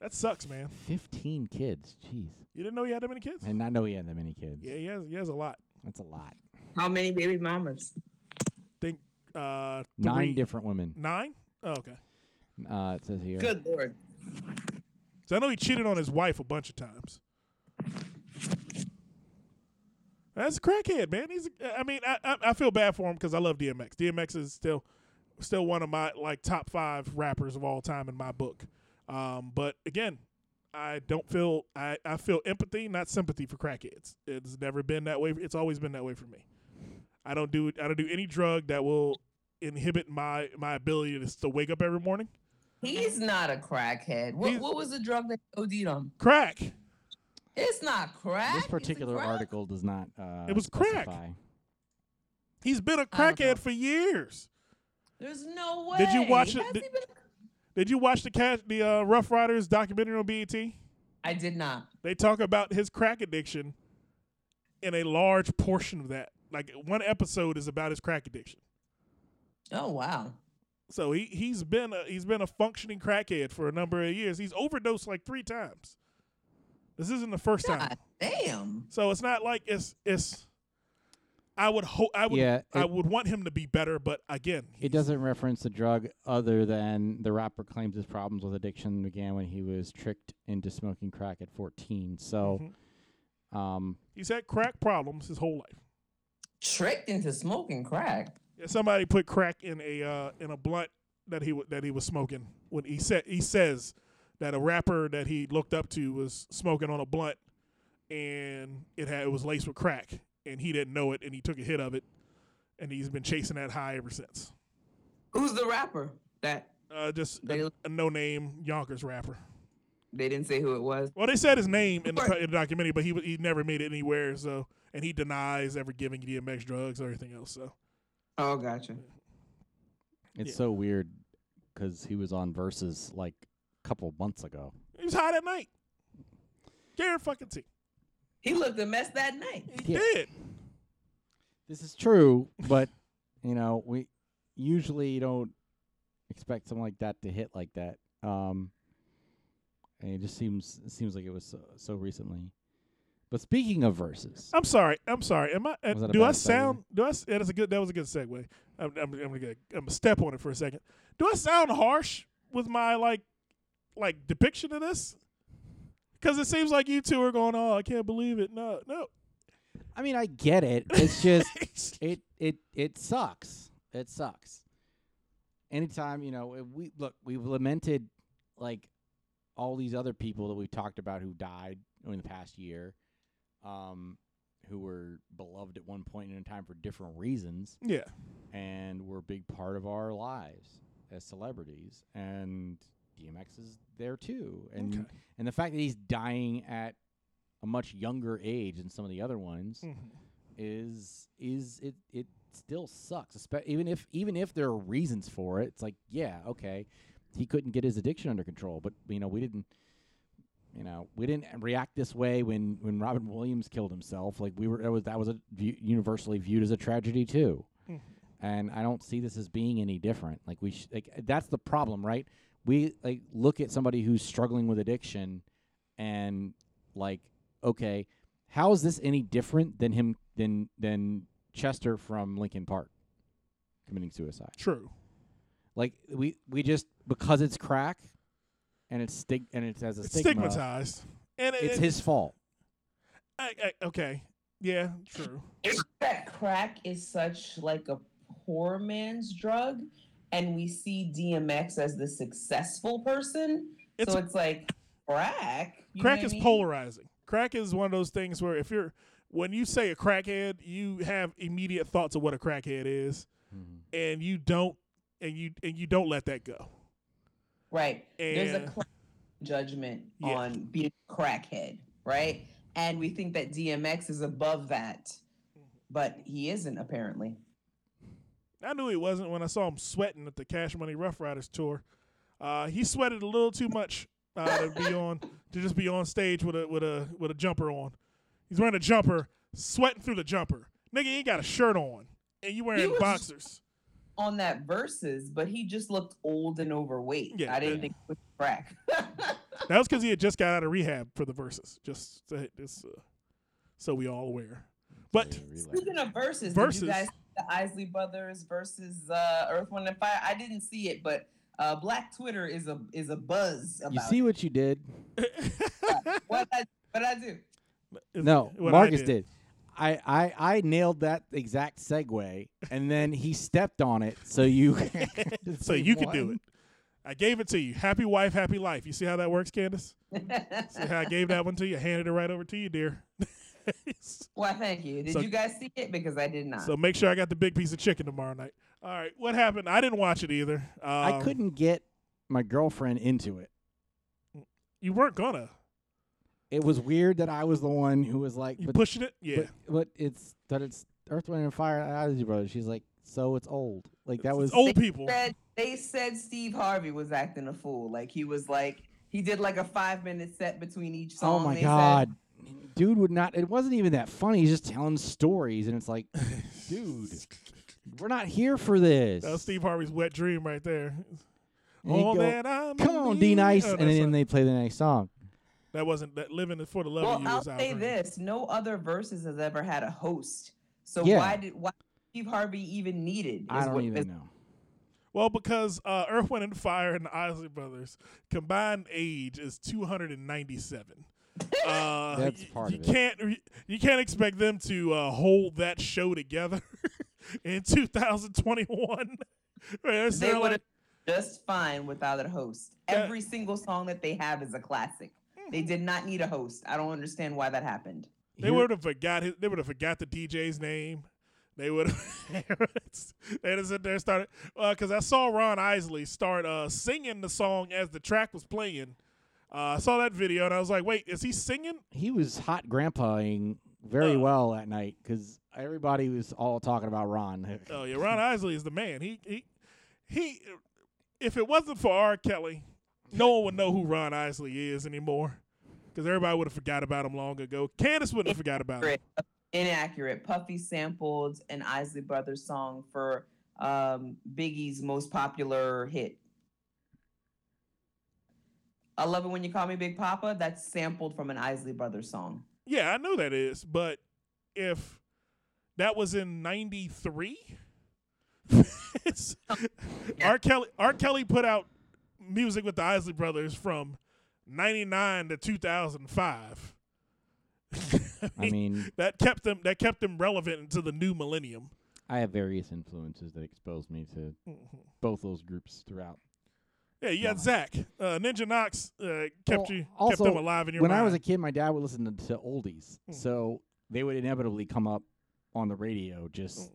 That sucks, man. 15 kids, jeez. You didn't know he had that many kids? And I know he had that many kids. Yeah, he has. He has a lot. That's a lot. How many baby mamas? Think uh, Nine three- different women. Nine? Oh, okay. Uh, it says here. Good lord. So I know he cheated on his wife a bunch of times. That's a crackhead, man. He's. I mean, I I, I feel bad for him because I love DMX. DMX is still still one of my like top five rappers of all time in my book. Um, but again, I don't feel I, I feel empathy, not sympathy for crackheads. It's never been that way. It's always been that way for me. I don't do I don't do any drug that will inhibit my my ability to, to wake up every morning. He's not a crackhead. What, He's- what was the drug that OD'd on? Crack. It's not crack. This Is it particular crack? article does not. Uh, It was crack. specify. He's been a don't know. crackhead for years. There's no way. Did you watch it? Has Did- he been- Did you watch the cat the uh, Ruff Ryders documentary on BET? I did not. They talk about his crack addiction in a large portion of that. Like one episode is about his crack addiction. Oh wow. So he he's been a, he's been a functioning crackhead for a number of years. He's overdosed like three times. This isn't the first time. God damn. So it's not like it's it's. I would hope I would Yeah, I would want him to be better, but again, It doesn't reference the drug other than the rapper claims his problems with addiction began when he was tricked into smoking crack at 14. So, Mhm. um, he's had crack problems his whole life. Tricked into smoking crack. Yeah, somebody put crack in a uh, in a blunt that he w- that he was smoking when he said he says that a rapper that he looked up to was smoking on a blunt and it had it was laced with crack and he didn't know it and he took a hit of it and he's been chasing that high ever since. Who's the rapper? That Uh, just They- a, a no name Yonkers rapper. they didn't say who it was. Well, they said his name in the, in the documentary, but he he never made it anywhere. So and he denies ever giving DMX drugs or everything else. So Oh, gotcha. it's Yeah. so weird because he was on Verzuz like a couple months ago. he was hot that night. Guarantee fucking T. He looked a mess that night. He Yeah. did. This is true, but you know, we usually don't expect something like that to hit like that. Um, and it just seems it seems like it was so, so recently. But speaking of verses, I'm sorry. I'm sorry. Am I? Uh, Was that a do I bad segue? sound? Do I? s- Yeah, that's a good. That was a good segue. I'm, I'm, I'm gonna. get- I'm gonna step on it for a second. Do I sound harsh with my like, like depiction of this? Because it seems like you two are going. Oh, I can't believe it. No, no. I mean, I get it. It's just (laughs) it it it sucks. It sucks. Anytime you know if we look, we've lamented like all these other people that we've talked about who died in the past year, um, who were beloved at one point in time for different reasons, yeah. and were a big part of our lives as celebrities. And DMX is there too, and Okay. and the fact that he's dying at a much younger age than some of the other ones Mhm. is is it it still sucks espe- even if even if there are reasons for it it's like yeah okay he couldn't get his addiction under control but you know we didn't you know we didn't react this way when when Robin Williams killed himself like we were that was that was a view, universally viewed as a tragedy too Mhm. and I don't see this as being any different like we sh- like that's the problem right we like look at somebody who's struggling with addiction and like okay how is this any different than him than than Chester from Linkin Park committing suicide? True. Like we we just because it's crack and it's stig and it has a It's stigma. stigmatized. And it, It's it- his fault. I, I, okay. Yeah. True. It's that crack is such like a poor man's drug, and we see DMX as the successful person. It's so it's like crack. you crack what I is mean? polarizing. Crack is one of those things where if you're when you say a crackhead, you have immediate thoughts of what a crackhead is, mm-hmm. and you don't and you and you don't let that go. Right. There's a judgment Yeah. on being a crackhead, right? And we think that DMX is above that, but he isn't apparently. I knew he wasn't when I saw him sweating at the Cash Money Ruff Ryders tour. Uh, he sweated a little too much uh, to be (laughs) on to just be on stage with a with a with a jumper on. He's wearing a jumper, sweating through the jumper. Nigga, you ain't got a shirt on, and you wearing was- boxers. On that verses, but he just looked old and overweight. Yeah, I didn't yeah. think it was crack. (laughs) That was because he had just got out of rehab for the verses. Just so, just, uh, so we all aware. But Speaking of verses, Versus. did you guys see the Isley Brothers versus uh, Earth, Wind, and Fire? I didn't see it, but Uh, Black Twitter is a is a buzz about You see what you did? it. (laughs) what I what I do. No, What I Marcus did. I, I I nailed that exact segue, and then he stepped on it. So you, (laughs) (laughs) So you can do it. I gave it to you. Happy wife, happy life. You see how that works, Kandyce? see how I gave that one to you? I handed it right over to you, dear. (laughs) Why, thank you. Did So- you guys see it? Because I did not. so make sure I got the big piece of chicken tomorrow night. All right, what happened? I didn't watch it either. Um, I couldn't get my girlfriend into it. You weren't gonna. It was weird that I was the one who was like, You but, pushing it? Yeah. but, but it's that it's Earth, Wind, and Fire, Odyssey Brothers. She's like, so it's old. Like that It's was old they people. Said, they said Steve Harvey was acting a fool. Like he was like he did like a five minute set between each song. Oh song. my they god. Dude would not it wasn't even that funny. He's just telling stories and it's like, (laughs) dude, we're not here for this. That was Steve Harvey's wet dream right there. And he'd All oh, go, that I Come on, D believe- Nice, Oh, and then not- they play the next song. That wasn't that living for the love Well, of you. I'll out say this: no other Verzuz has ever had a host. So Yeah. why did why Steve Harvey even needed? I don't what- even is- know. Well, because uh, Earth, Wind, and Fire and the Isley Brothers combined age is 297. (laughs) Uh, That's part you of it. can't you can't expect them to uh, hold that show together (laughs) in 2021. (laughs) Right, They they're would like, have just fine without a host. Yeah. Every single song that they have is a classic. They did not need a host. I don't understand why that happened. they would have forgot his, they would have forgot the DJ's name. They would have (laughs) they would sit there and started because I saw Ron Isley start uh, singing the song as the track was playing. Uh, I saw that video and I was like, "Wait, is he singing?" he was hot grandpaing very Uh. well that night because everybody was all talking about Ron. (laughs) Oh yeah, Ron Isley is the man. He he he. If it wasn't for R. Kelly, no one would know who Ron Isley is anymore. Because everybody would have forgot about him long ago. Kandyce wouldn't have forgot about him. Inaccurate. Puffy sampled an Isley Brothers song for um, Biggie's most popular hit. I love it when you call me Big Poppa. That's sampled from an Isley Brothers song. Yeah, I know that is. But if that was in '93, (laughs) R. Kelly R. Kelly put out music with the Isley Brothers from '99 to 2005. (laughs) I mean, that kept them that kept them relevant into the new millennium. I have various influences that exposed me to both those groups throughout. Yeah, you got Wow. Zach. Uh, Ninja Knox uh, kept Well, you kept them alive in your mind. when mind. I was a kid, my dad would listen to, to oldies, Mhm. so they would inevitably come up on the radio. Just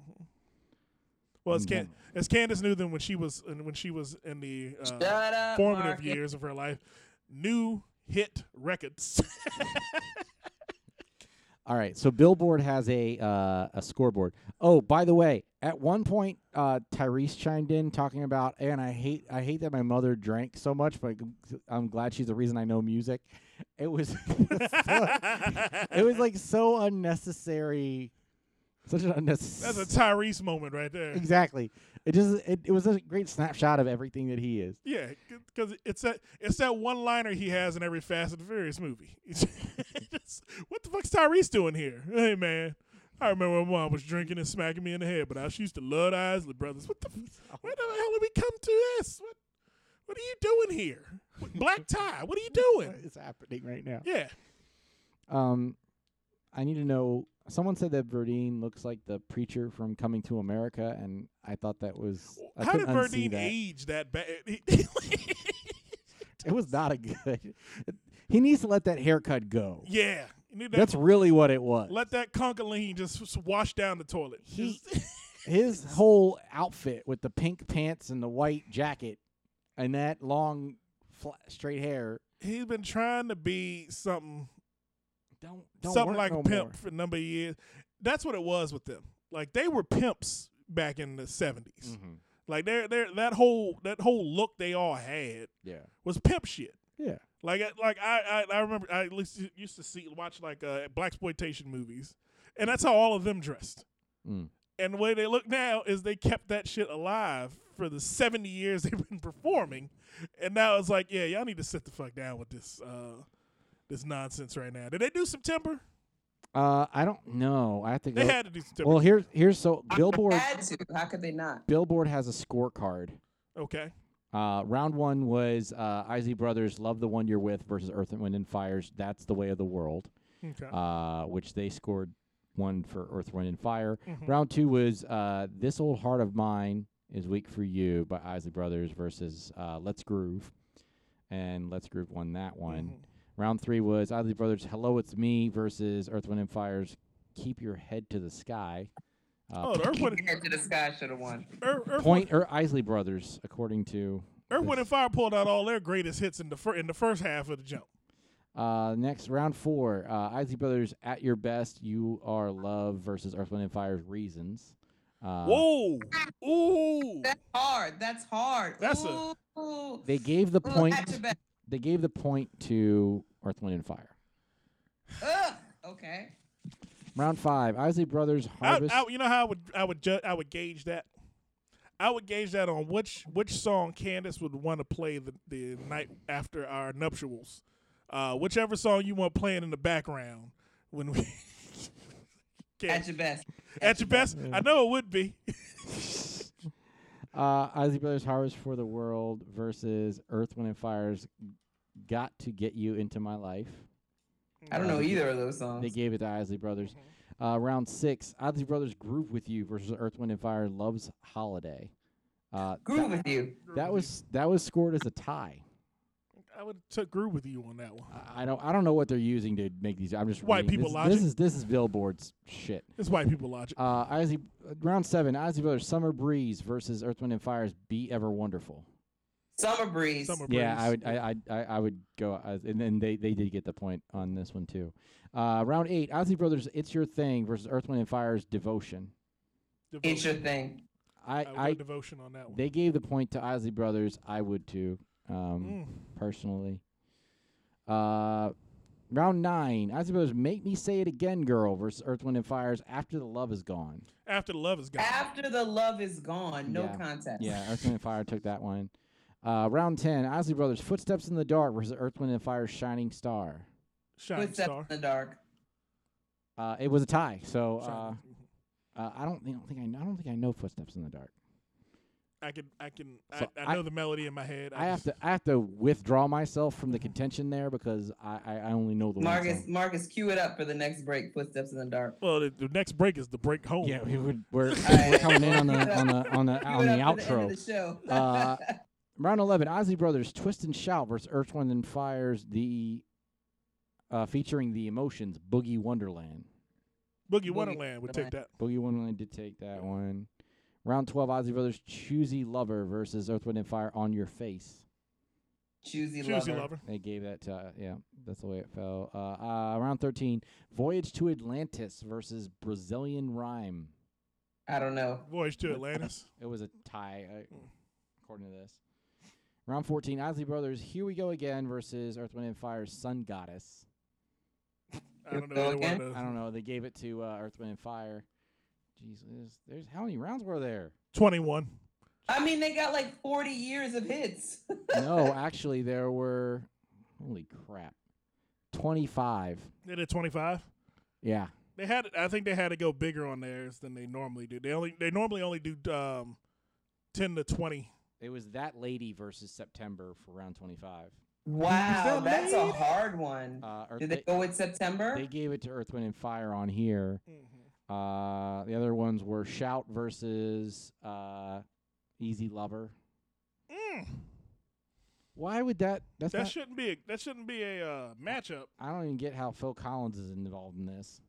well, as, in Can- general. as Kandyce knew them when she was in- when she was in the uh, up, formative Marcus. years of her life, new hit records. (laughs) All right, so Billboard has a uh, a scoreboard. Oh, by the way, at one point, uh, Tyrese chimed in talking about, and I hate I hate that my mother drank so much, but I'm glad she's the reason I know music. It was (laughs) it was like so unnecessary, such an unnecessary. That's a Tyrese moment right there. exactly. It just it, it was a great snapshot of everything that he is. Yeah, because it's that it's that one liner he has in every Fast and Furious movie. (laughs) It's- what the fuck's Tyrese doing here? Hey man, I remember when mom was drinking and smacking me in the head, but I used to love the Isley Brothers. What the? Where the hell did we come to this? What? What are you doing here? Black tie. What are you doing? It's happening right now? Yeah. Um, I need to know. Someone said that Verdine looks like the preacher from Coming to America, and I thought that was. I How did Verdine that. age that bad? (laughs) It was not a good. He needs to let that haircut go. yeah. That- That's really what it was. let that conkaline just wash down the toilet. He- (laughs) His whole outfit with the pink pants and the white jacket and that long, fla straight hair. he's been trying to be something Don't, don't something work like no pimp more. for a number of years. That's what it was with them. Like they were pimps back in the 70s. Mhm. Like they're, they're, that whole that whole look they all had Yeah. was pimp shit. Yeah. Like I- like I, I I remember I at least used to see watch like uh, black exploitation movies, and that's how all of them dressed. Mm. And the way they look now is they kept that shit alive for the 70 years (laughs) they've been performing, and now it's like, yeah, y'all need to sit the fuck down with this uh, this nonsense right now. Did they do September? Uh, I don't know. I have to go. They had to do September. well, here's here's so Billboard. Had to. How could they not? Billboard has a scorecard. okay. Uh, round one was uh, Isley Brothers, "Love the One You're With" versus Earth and Wind and Fire's "That's the Way of the World," Okay. uh, which they scored one for Earth, Wind and Fire. Mhm. Round two was uh, "This Old Heart of Mine Is Weak for You" by Isley Brothers versus uh, "Let's Groove," and Let's Groove won that one. Mhm. Round three was Isley Brothers "Hello It's Me" versus Earth, Wind and Fire's "Keep Your Head to the Sky." Uh, Oh, Earth, Wind, Head to the sky should have won. Earth, Earth, Point or Isley Brothers, according to Earth, Wind, this. and Fire pulled out all their greatest hits in the fir- in the first half of the jump. Uh, next round four, uh, Isley Brothers at your best, you are love versus Earth, Wind and Fire's reasons. Uh, Whoa! Ooh! That's hard. That's hard. That's a- They gave the Ooh, point. at your best. They gave the point to Earth, Wind and Fire. Ugh. Okay. Round five, Isley Brothers I, Harvest. I, you know how I would I would ju- I would gauge that. I would gauge that on which which song Kandyce would want to play the, the night after our nuptials. Uh, whichever song you want playing in the background when we (laughs) At your best. at your best. I know it would be. (laughs) Uh, Isley Brothers Harvest for the World versus Earth, Wind and Fire's Got to Get You Into My Life. I don't know either of those songs. They gave it to Isley Brothers. Uh, round six, Isley Brothers Groove with You versus Earth, Wind and Fire Loves Holiday. Uh, Groove with you. that was that was scored as a tie. I would have took groove with you on that one. I I don't I don't know what they're using to make these. I'm just White reading. people this, logic. This is this is Billboard's shit. It's white people logic. Uh, Isley, round seven, Isley Brothers Summer Breeze versus Earth, Wind and Fire's Be Ever Wonderful. Summer breeze. Summer Yeah, I would I I I, I would go and then they they did get the point on this one too. Uh, round eight, Isley Brothers It's Your Thing versus Earth, Wind and Fire's Devotion. It's your thing. I I would I devotion on that one. they gave the point to Isley Brothers. I would too, um, Mm. personally. Uh, round nine, Isley Brothers Make Me Say It Again, Girl versus Earth, Wind and Fire's After the Love Is Gone. After the love is gone. After the love is gone, no Yeah. contest. Yeah, Earth, Wind and Fire took that one. Uh, round ten, Isley Brothers Footsteps in the Dark versus Earth, Wind and Fire's Shining Star. Shining Footsteps star. in the dark. Uh, it was a tie, so uh, uh, I don't, I don't think I, know, I don't think I know Footsteps in the Dark. I can I can So I, I I- know the melody in my head. I have to, I have to withdraw myself from the contention there because I, I, I only know the one Marcus, song. Marcus, cue it up for the next break. Footsteps in the dark. Well, the, the next break is the break home. Yeah, we would, we're, we're coming in on the on the on the on the up for the outro. the show. Uh, (laughs) Round eleven, Ozzy Brothers Twist and Shout versus Earth, Wind and Fire's the uh, featuring the emotions Boogie Wonderland. Boogie, Boogie Wonderland would take that. Boogie Wonderland did take that one. Round twelve, Ozzy Brothers Choosy Lover versus Earth, Wind and Fire on Your Face. Choosy, Choosy lover. lover. They gave that to uh, yeah, that's the way it fell. Uh, uh, round thirteen, Voyage to Atlantis versus Brazilian Rhyme. I don't know. Voyage to (laughs) Atlantis. It was a tie, uh, according to this. Round 14, Ozzy Brothers, Here We Go Again versus Earth, Wind, and Fire's Sun Goddess. (laughs) I don't know Go either one of again? those. I don't know. They gave it to uh, Earth, Wind, and Fire. Jeez, there's, there's how many rounds were there? Twenty-one. I mean, they got like 40 years of hits. (laughs) no, actually, there were. Holy crap, 25. They did twenty-five. Yeah, They had. I think they had to go bigger on theirs than they normally do. They only. They normally only do um, ten to twenty. It was that lady versus September for round 25. Wow, that that's a hard one. Uh, Earth, Did they go with September? they gave it to Earth, Wind, and Fire on here. Uh, the other ones were Shout versus uh, Easy Lover. Mm. Why would that? That's That not, shouldn't be. A, that shouldn't be a uh, matchup. I don't even get how Phil Collins is involved in this.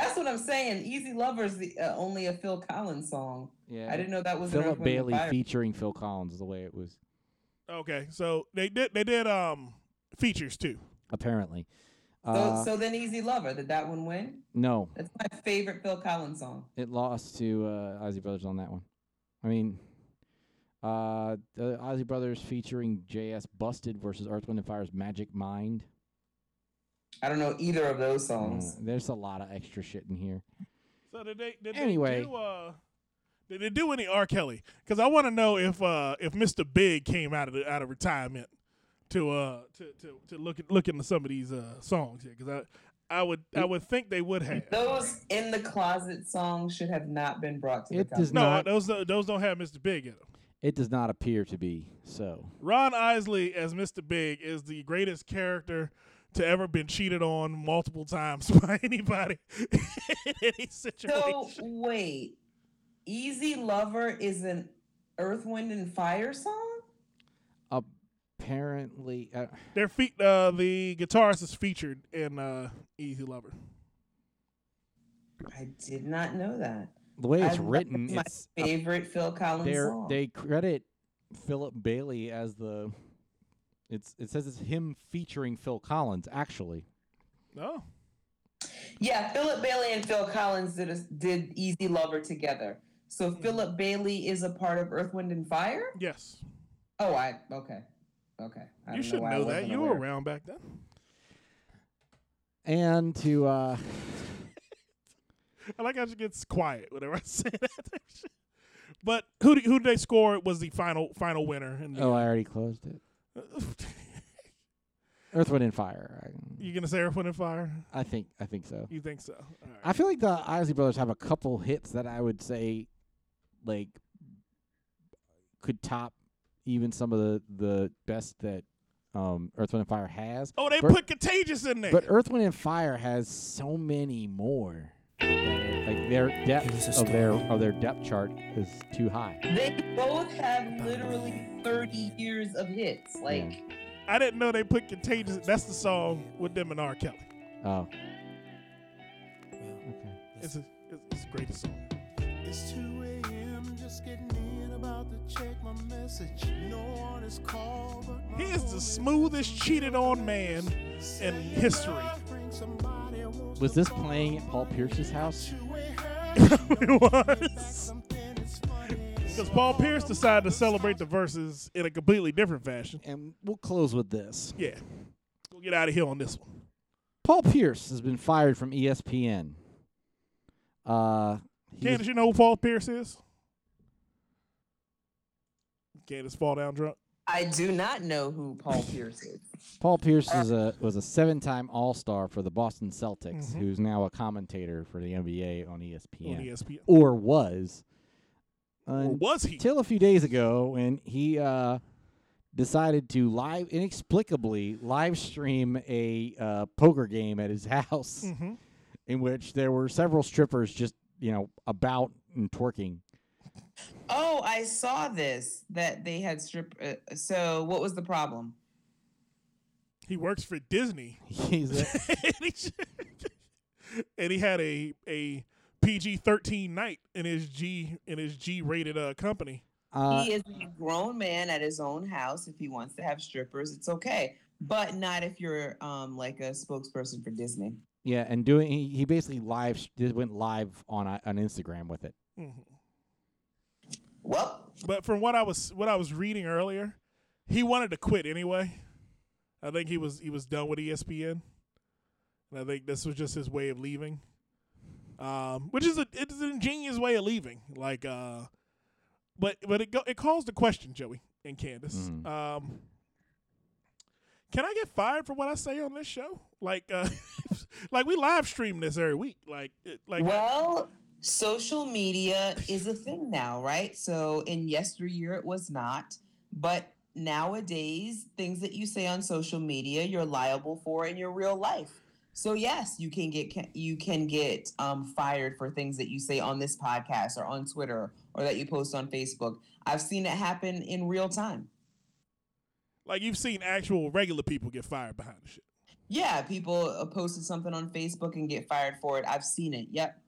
That's what I'm saying. Easy Lover's the, uh, only a Phil Collins song. Yeah, I didn't know that was an Earth, Philip Bailey featuring Phil Collins is the way it was Okay, so they did. They did um features too. apparently. So, Uh, so then Easy Lover, did that one win? no, That's my favorite Phil Collins song. it lost to uh, Ozzy Brothers on that one. I mean, uh, the Ozzy Brothers featuring JS Busted versus Earth, Wind and Fire's Magic Mind. I don't know either of those Uh, songs. there's a lot of extra shit in here. So did they? Did Anyway. they do, uh, did they do any R. Kelly? Because I want to know if uh if Mr. Big came out of the, out of retirement to uh to to, to look at look into some of these uh songs here. Because I I would I would think they would have. Those in the closet songs should have not been brought to It the does cover. No, not. those those don't have Mr. Big in them. It does not appear to be so. Ron Isley as Mr. Big is the greatest character to ever been cheated on multiple times (laughs) by anybody in any situation. So wait, Easy Lover is an Earth, Wind, and Fire song? Apparently, uh, Their feet, uh, the guitarist is featured in uh, Easy Lover. I did not know that. the way it's I written, my it's uh, favorite Phil Collins song. they credit Philip Bailey as the. It's it says it's him featuring Phil Collins actually. Oh, Yeah, Philip Bailey and Phil Collins did a, did Easy Lover together. So Philip Bailey is a part of Earth, Wind, and Fire. yes. Oh, I okay, okay. I You don't should why I know that. wasn't You were aware. around back then. And to uh, (laughs) I like how she gets quiet whenever I say that. (laughs) but who did, who did they score was the final final winner? In the, oh, I already closed it. (laughs) Earth, Wind, and Fire. you gonna say Earth, Wind, and Fire? I, think I think so. You think so? All right. I feel like the Isley Brothers have a couple hits that I would say, like, could top even some of the the best that um, Earth, Wind, and Fire has. oh, they but- put Contagious in there. But Earth, Wind, and Fire has so many more. That are- Like their depth of their of their depth chart is too high. They both have literally 30 years of hits. Like, I didn't know they put Contagious. That's the song with them and R. Kelly. Oh. Okay. It's a, it's, it's the greatest song. It's 2 a.m. just getting in about to check my message. No one is called He is the smoothest cheated on man in history. Bring somebody who wants Was this playing at Paul Pierce's house? (laughs) it was. Because Paul Pierce decided to celebrate the Verzuz in a completely different fashion. And we'll close with this. Yeah. We'll get out of here on this one. Paul Pierce has been fired from ESPN. Uh, he was- Kandyce, you know who Paul Pierce is? Kandyce fall down drunk. I do not know who Paul Pierce is. (laughs) Paul Pierce is a was a seven-time All-Star for the Boston Celtics, Mhm. who's now a commentator for the NBA on ESPN, on ESPN. or was Or until was he? a few days ago when he uh, decided to live inexplicably live stream a uh, poker game at his (laughs) house, hmm in which there were several strippers just you know about and twerking. Oh, I saw this that they had strip. Uh, so, what was the problem? He works for Disney. He's a, (laughs) and, he, and he had a a PG thirteen night in his G in his G rated uh, company. uh, he is a grown man at his own house. If he wants to have strippers, it's okay, but not if you're um like a spokesperson for Disney. yeah, and doing he, he basically live did- went live on uh, on Instagram with it. Mhm. Well, But from what I was what I was reading earlier, he wanted to quit anyway. I think he was he was done with ESPN, and I think this was just his way of leaving. Um, which is a it's an ingenious way of leaving. Like, uh, but but it go, it calls the question, Joey and Kandyce. Mhm. Um, can I get fired for what I say on this show? Like, uh, (laughs) like we live stream this every week. Like, like well, social media is a thing now, right? So in yesteryear it was not, but nowadays things that you say on social media you're liable for in your real life. So yes, you can get you can get um, fired for things that you say on this podcast or on Twitter or that you post on Facebook. I've seen it happen in real time. like you've seen actual regular people get fired behind the shit. Yeah, people uh, posted something on Facebook and get fired for it. I've seen it. Yep.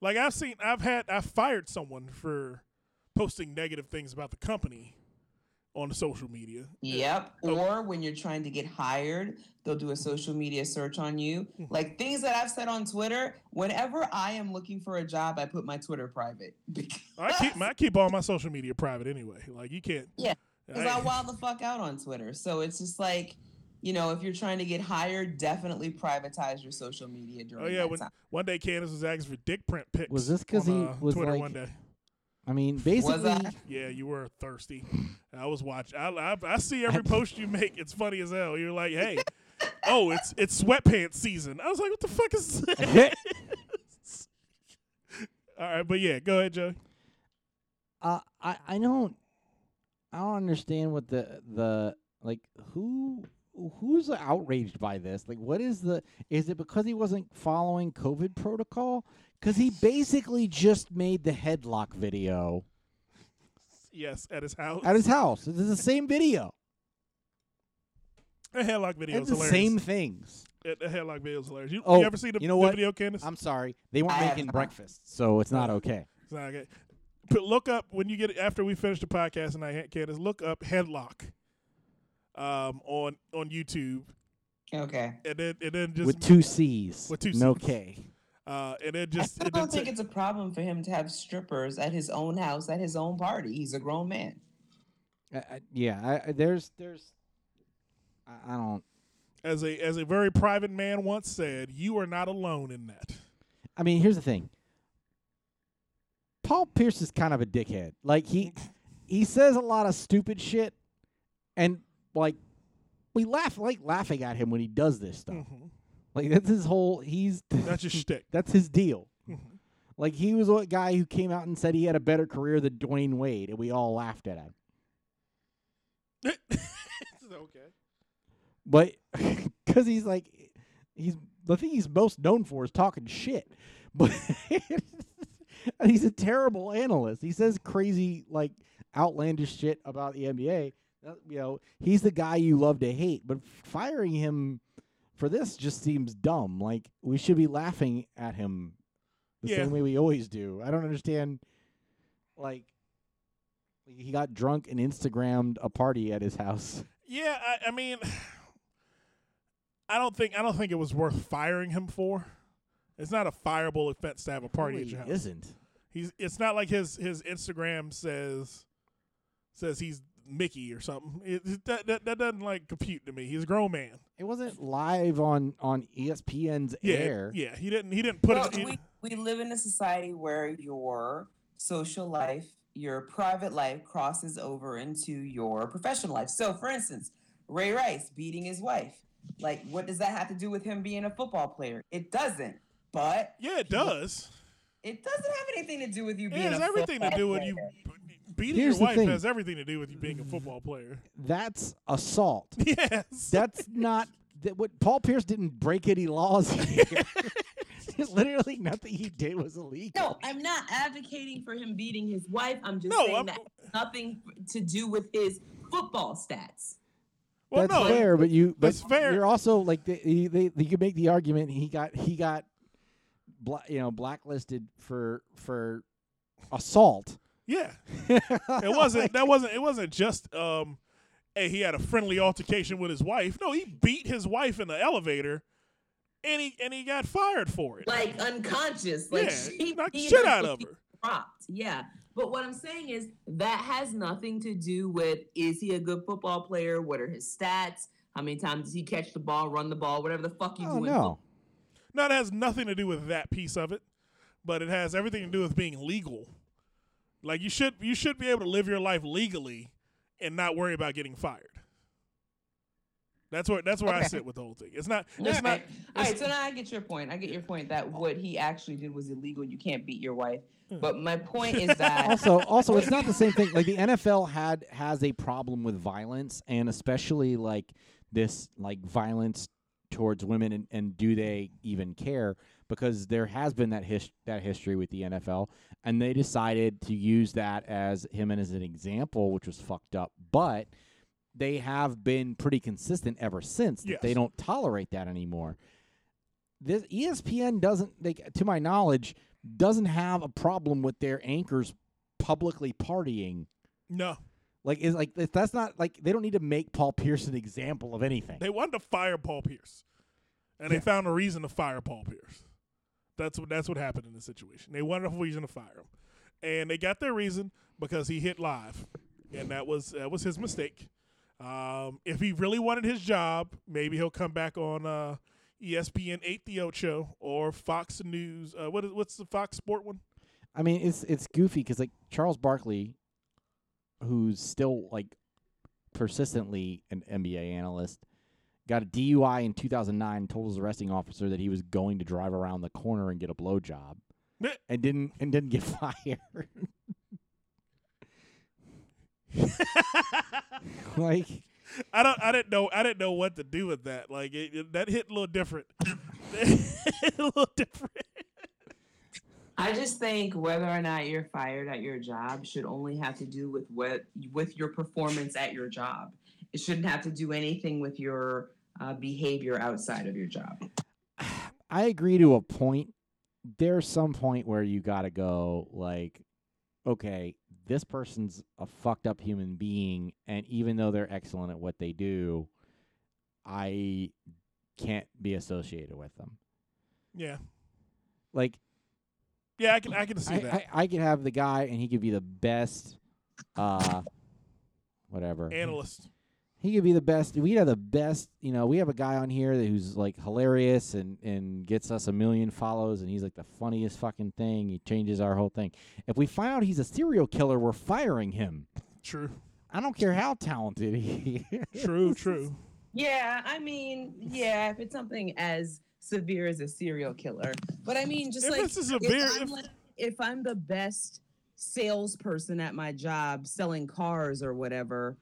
Like I've seen, I've had, I've fired someone for posting negative things about the company on social media. Yep. Oh. Or when you're trying to get hired, they'll do a social media search on you. Hmm. Like things that I've said on Twitter. Whenever I am looking for a job, I put my Twitter private because (laughs) I keep, my, I keep all my social media private anyway. Like you can't. Yeah, I I- wild the fuck out on Twitter. So it's just like, you know, if you're trying to get hired, definitely privatize your social media during Oh yeah, that when time. one day Kandyce was asking for dick print pics. Was this 'cause on, he uh, was Twitter like- one day? I mean, basically, I? Yeah, you were thirsty. (laughs) I was watching. I, I, I see every post you make. It's funny as hell. You're like, hey, oh, it's it's sweatpants season. I was like, what the fuck is this? (laughs) (laughs) All right, but yeah, go ahead, Joey. uh, I I don't I don't understand what the the like who who's outraged by this? Like, what is the? Is it because he wasn't following COVID protocol? Because he basically just made the headlock video Yes, at his house. at his house. It's the same video. the headlock video It's the hilarious. same things. The headlock video is hilarious. You, Oh, you ever see the, you know the what? video, Kandyce? I'm sorry, they weren't making breakfast, so it's not okay. It's not okay. But look up when you get after we finish the podcast tonight, Kandyce. Look up headlock um, on on YouTube, Okay. and then and then just With two C's, With two no K. uh, and then just I and don't think say- it's a problem for him to have strippers at his own house, at his own party. He's a grown man. I, I, yeah, I, I, there's there's I, I don't. as a as a very private man once said, "You are not alone in that." I mean, here's the thing. Paul Pierce is kind of a dickhead. Like he he says a lot of stupid shit, and like we laugh like laughing at him when he does this stuff. Mhm. Like that's his whole. He's (laughs) That's his shtick. that's his deal. Mhm. Like he was a guy who came out and said he had a better career than Dwyane Wade, and we all laughed at him. (laughs) okay. But (laughs) because he's like, he's the thing he's most known for is talking shit. But he's a terrible analyst. He says crazy, like outlandish shit about the NBA. Uh, You know, he's the guy you love to hate. But firing him for this just seems dumb. Like we should be laughing at him the Yeah. same way we always do. I don't understand. Like, he got drunk and Instagrammed a party at his house. Yeah, I, I mean, (sighs) I don't think I don't think it was worth firing him for. It's not a fireable offense to have a party No, at your house. isn't. He's. It's not like his his Instagram says says he's Mickey or something. It, it- that, that that doesn't like compute to me. He's a grown man. It wasn't live on on ESPN's Yeah, air. yeah. He didn't. He didn't put Well, it. we, we live in a society where your social life, your private life crosses over into your professional life. So, for instance, Ray Rice beating his wife. Like, what does that have to do with him being a football player? It doesn't. But yeah, it does. it doesn't have anything to do with you It has a everything to do with you. Player. Beating Here's your wife thing. has everything to do with you being a football player. That's assault. (laughs) yes. That's not (laughs) that what Paul Pierce didn't break any laws (laughs) here. Literally nothing he did was illegal. No, I'm not advocating for him beating his wife. I'm just No, saying I'm- that nothing to do with his football stats. well, That's no, fair, but you but that's fair. you're also like they, they, they you could make the argument he got he got bla- you know blacklisted for for assault. Yeah. (laughs) It wasn't. That wasn't. It wasn't just. Um, hey, he had a friendly altercation with his wife. No, he beat his wife in the elevator, and he and he got fired for it. Like unconscious. Like yeah, she knocked the shit him out of he her. dropped. Yeah. But what I'm saying is that has nothing to do with is he a good football player? What are his stats? How many times does he catch the ball, run the ball, whatever the fuck you Oh do no. No, it has nothing to do with that piece of it, but it has everything to do with being legal. Like you should you should be able to live your life legally and not worry about getting fired. That's where that's where I sit with the whole thing. It's not All it's right. not All right, so now I get your point. I get your point that what he actually did was illegal. You can't beat your wife. Hmm. But my point is (laughs) that also also it's not the same thing like the (laughs) NFL had has a problem with violence and especially like this like violence towards women and, and do they even care because there has been that his, that history with the NFL and they decided to use that as him and as an example which was fucked up but they have been pretty consistent ever since that they don't tolerate that anymore this ESPN doesn't like to my knowledge doesn't have a problem with their anchors publicly partying. no. Like is like that's not like they don't need to make Paul Pierce an example of anything. They wanted to fire Paul Pierce, and they found a reason to fire Paul Pierce. That's what that's what happened in the situation. They wanted a reason to fire him, and they got their reason because he hit live, and that was that was his mistake. Um, if he really wanted his job, maybe he'll come back on uh, ESPN Eight the Ocho or Fox News. Uh, what is what's the Fox Sport one? I mean, it's it's goofy because like Charles Barkley, who's still like persistently an NBA analyst, got a DUI in 2009. Told his arresting officer that he was going to drive around the corner and get a blowjob, Meh. and didn't and didn't get (laughs) fired. (laughs) like, I don't. I didn't know. I didn't know what to do with that. Like it, it- that hit a little different. (laughs) a little different. I just think whether or not you're fired at your job should only have to do with what with your performance at your job. It shouldn't have to do anything with your uh, behavior outside of your job. I agree to a point. There's some point where you got to go, like, okay, this person's a fucked up human being, and even though they're excellent at what they do, I can't be associated with them. Yeah. Like, Yeah. I can. I can see I, that. I, I could have the guy, and he could be the best, uh, whatever. Analyst. He could be the best. We'd have the best. You know, we have a guy on here that who's like hilarious and and gets us a million follows, and he's like the funniest fucking thing. He changes our whole thing. If we find out he's a serial killer, we're firing him. True. I don't care how talented he. (laughs) is. True. True. Yeah, I mean, yeah, if it's something as severe as a serial killer, but I mean, just If like it's a severe- if, I'm if- like, if I'm the best salesperson at my job selling cars or whatever,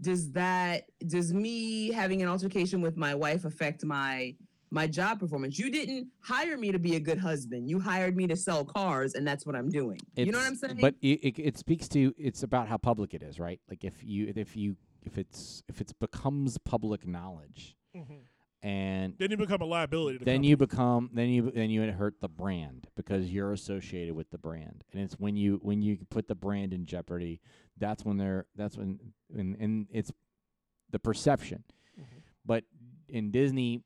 does that does me having an altercation with my wife affect my my job performance? You didn't hire me to be a good husband. You hired me to sell cars, and that's what I'm doing. you know what I'm saying? But it, it it speaks to it's about how public it is, right? Like if you if you if it's if it's becomes public knowledge, Mhm. and Then you become a liability. To then company. you become then you then you hurt the brand because you're associated with the brand and it's when you when you put the brand in jeopardy that's when they're that's when and, and it's the perception Mm-hmm. but in disney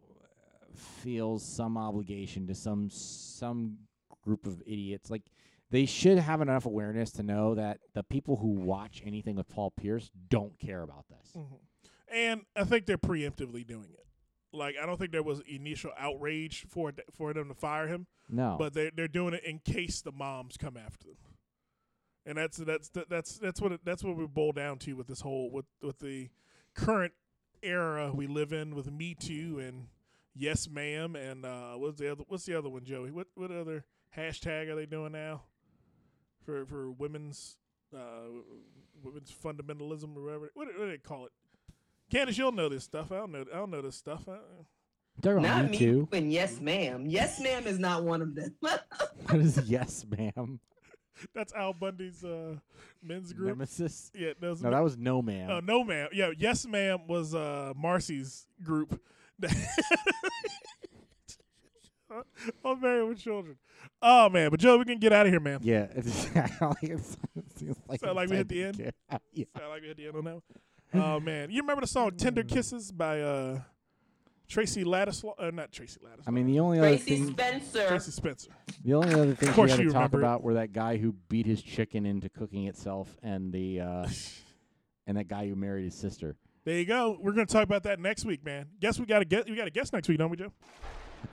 uh, feels some obligation to some some group of idiots like they should have enough awareness to know that the people who watch anything with Paul Pierce don't care about this. Mhm. And I think they're preemptively doing it. Like I don't think there was initial outrage for for them to fire him, No. but they they're doing it in case the moms come after them. And that's that's that's that's what it, that's what we boil down to with this whole with with the current era we live in with Me Too and Yes Ma'am and uh, what's the other what's the other one Joey? What what other hashtag are they doing now for for women's uh, women's fundamentalism or whatever? What, do- what do they call it? Kandyce, you'll know this stuff. I don't know. I don't know this stuff. I, Talking about not me me too. and yes, ma'am. Yes, ma'am is not one of them. (laughs) what is yes, ma'am? (laughs) that's Al Bundy's uh, men's group. Nemesis. Yeah, that was No, that was no ma'am. Uh, no, ma'am. Yeah, yes, ma'am was uh, Marcy's group. (laughs) I'm married with children. Oh man, but Joe, we can get out of here, man. yeah, it's, it's, it's like, Sound like we hit the end? yeah. Sound like we had the end on that. one. Oh man, you remember the song (laughs) "Tender Kisses" by uh, Tracy Ladislaw? Uh, not Tracy Ladislaw. I mean, the only other Tracy thing, Spencer. Tracie Spencer. the only other thing we course had to talk remember it. about were that guy who beat his chicken into cooking itself, and the uh, (laughs) and that guy who married his sister. There you go. We're gonna talk about that next week, man. Guess we got to get we got a guest next week, don't we, Joe?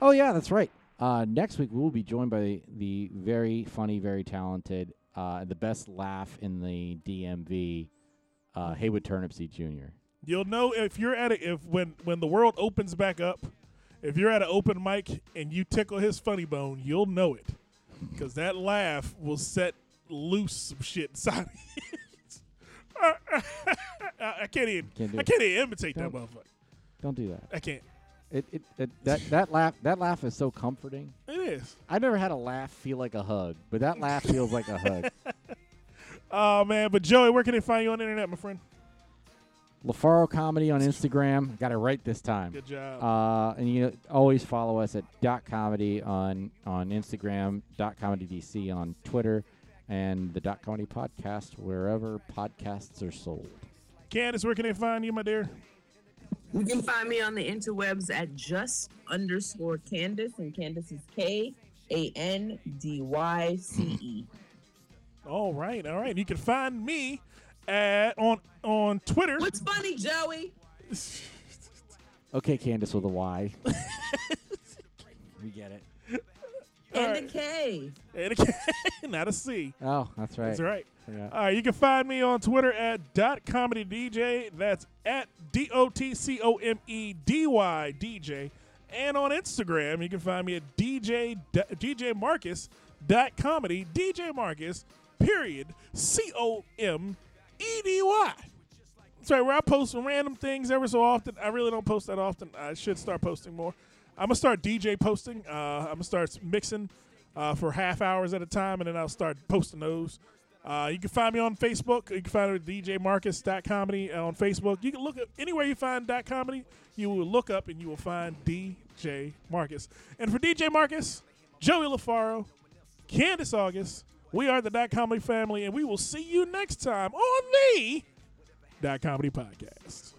Oh yeah, that's right. Uh, next week we will be joined by the, the very funny, very talented, uh, the best laugh in the DMV, uh, Haywood Turnipseed Jr. You'll know if you're at it if when when the world opens back up, if you're at an open mic and you tickle his funny bone, you'll know it, because that laugh will set loose some shit inside. (laughs) I, I can't even Can't I can't even imitate that Don't. motherfucker. Don't do that. I can't. It, it, it that that laugh that laugh is so comforting. It is. I never had a laugh feel like a hug, but that laugh feels like a hug. (laughs) Oh man, but Joey, where can they find you on the internet, my friend? LaFaro Comedy on Instagram. Got it right this time. Good job. Uh, and you always follow us at Dot Comedy on on Instagram, Dot Comedy DC on Twitter, and the Dot Comedy Podcast wherever podcasts are sold. Kandyce, where can they find you, my dear? You can find me on the interwebs at just underscore Kandyce, and Kandyce is K A N D Y C E. All right, all right. You can find me at on on Twitter. What's funny, Joey? Okay, Kandyce with a Y. we get it. All And right. a K. And (laughs) again, not a C. Oh, that's right. That's right. Forgot. All right, you can find me on Twitter at dot comedy DJ. That's at D O T C O M E D Y DJ. And on Instagram, you can find me at DJ D- DJ Marcus dot comedy DJ Marcus period C O M E D Y. That's right, where I post random things every so often. I really don't post that often. I should start posting more. I'm gonna start DJ posting. Uh, I'm gonna start mixing uh, for half hours at a time, and then I'll start posting those. Uh, you can find me on Facebook. You can find me at DJ Marcus dot comedy on Facebook. You can look up anywhere you find dot comedy. You will look up and you will find DJ Marcus. And for DJ Marcus, Joey LaFaro, Kandyce August, we are the dot comedy family, and we will see you next time on the dot comedy podcast.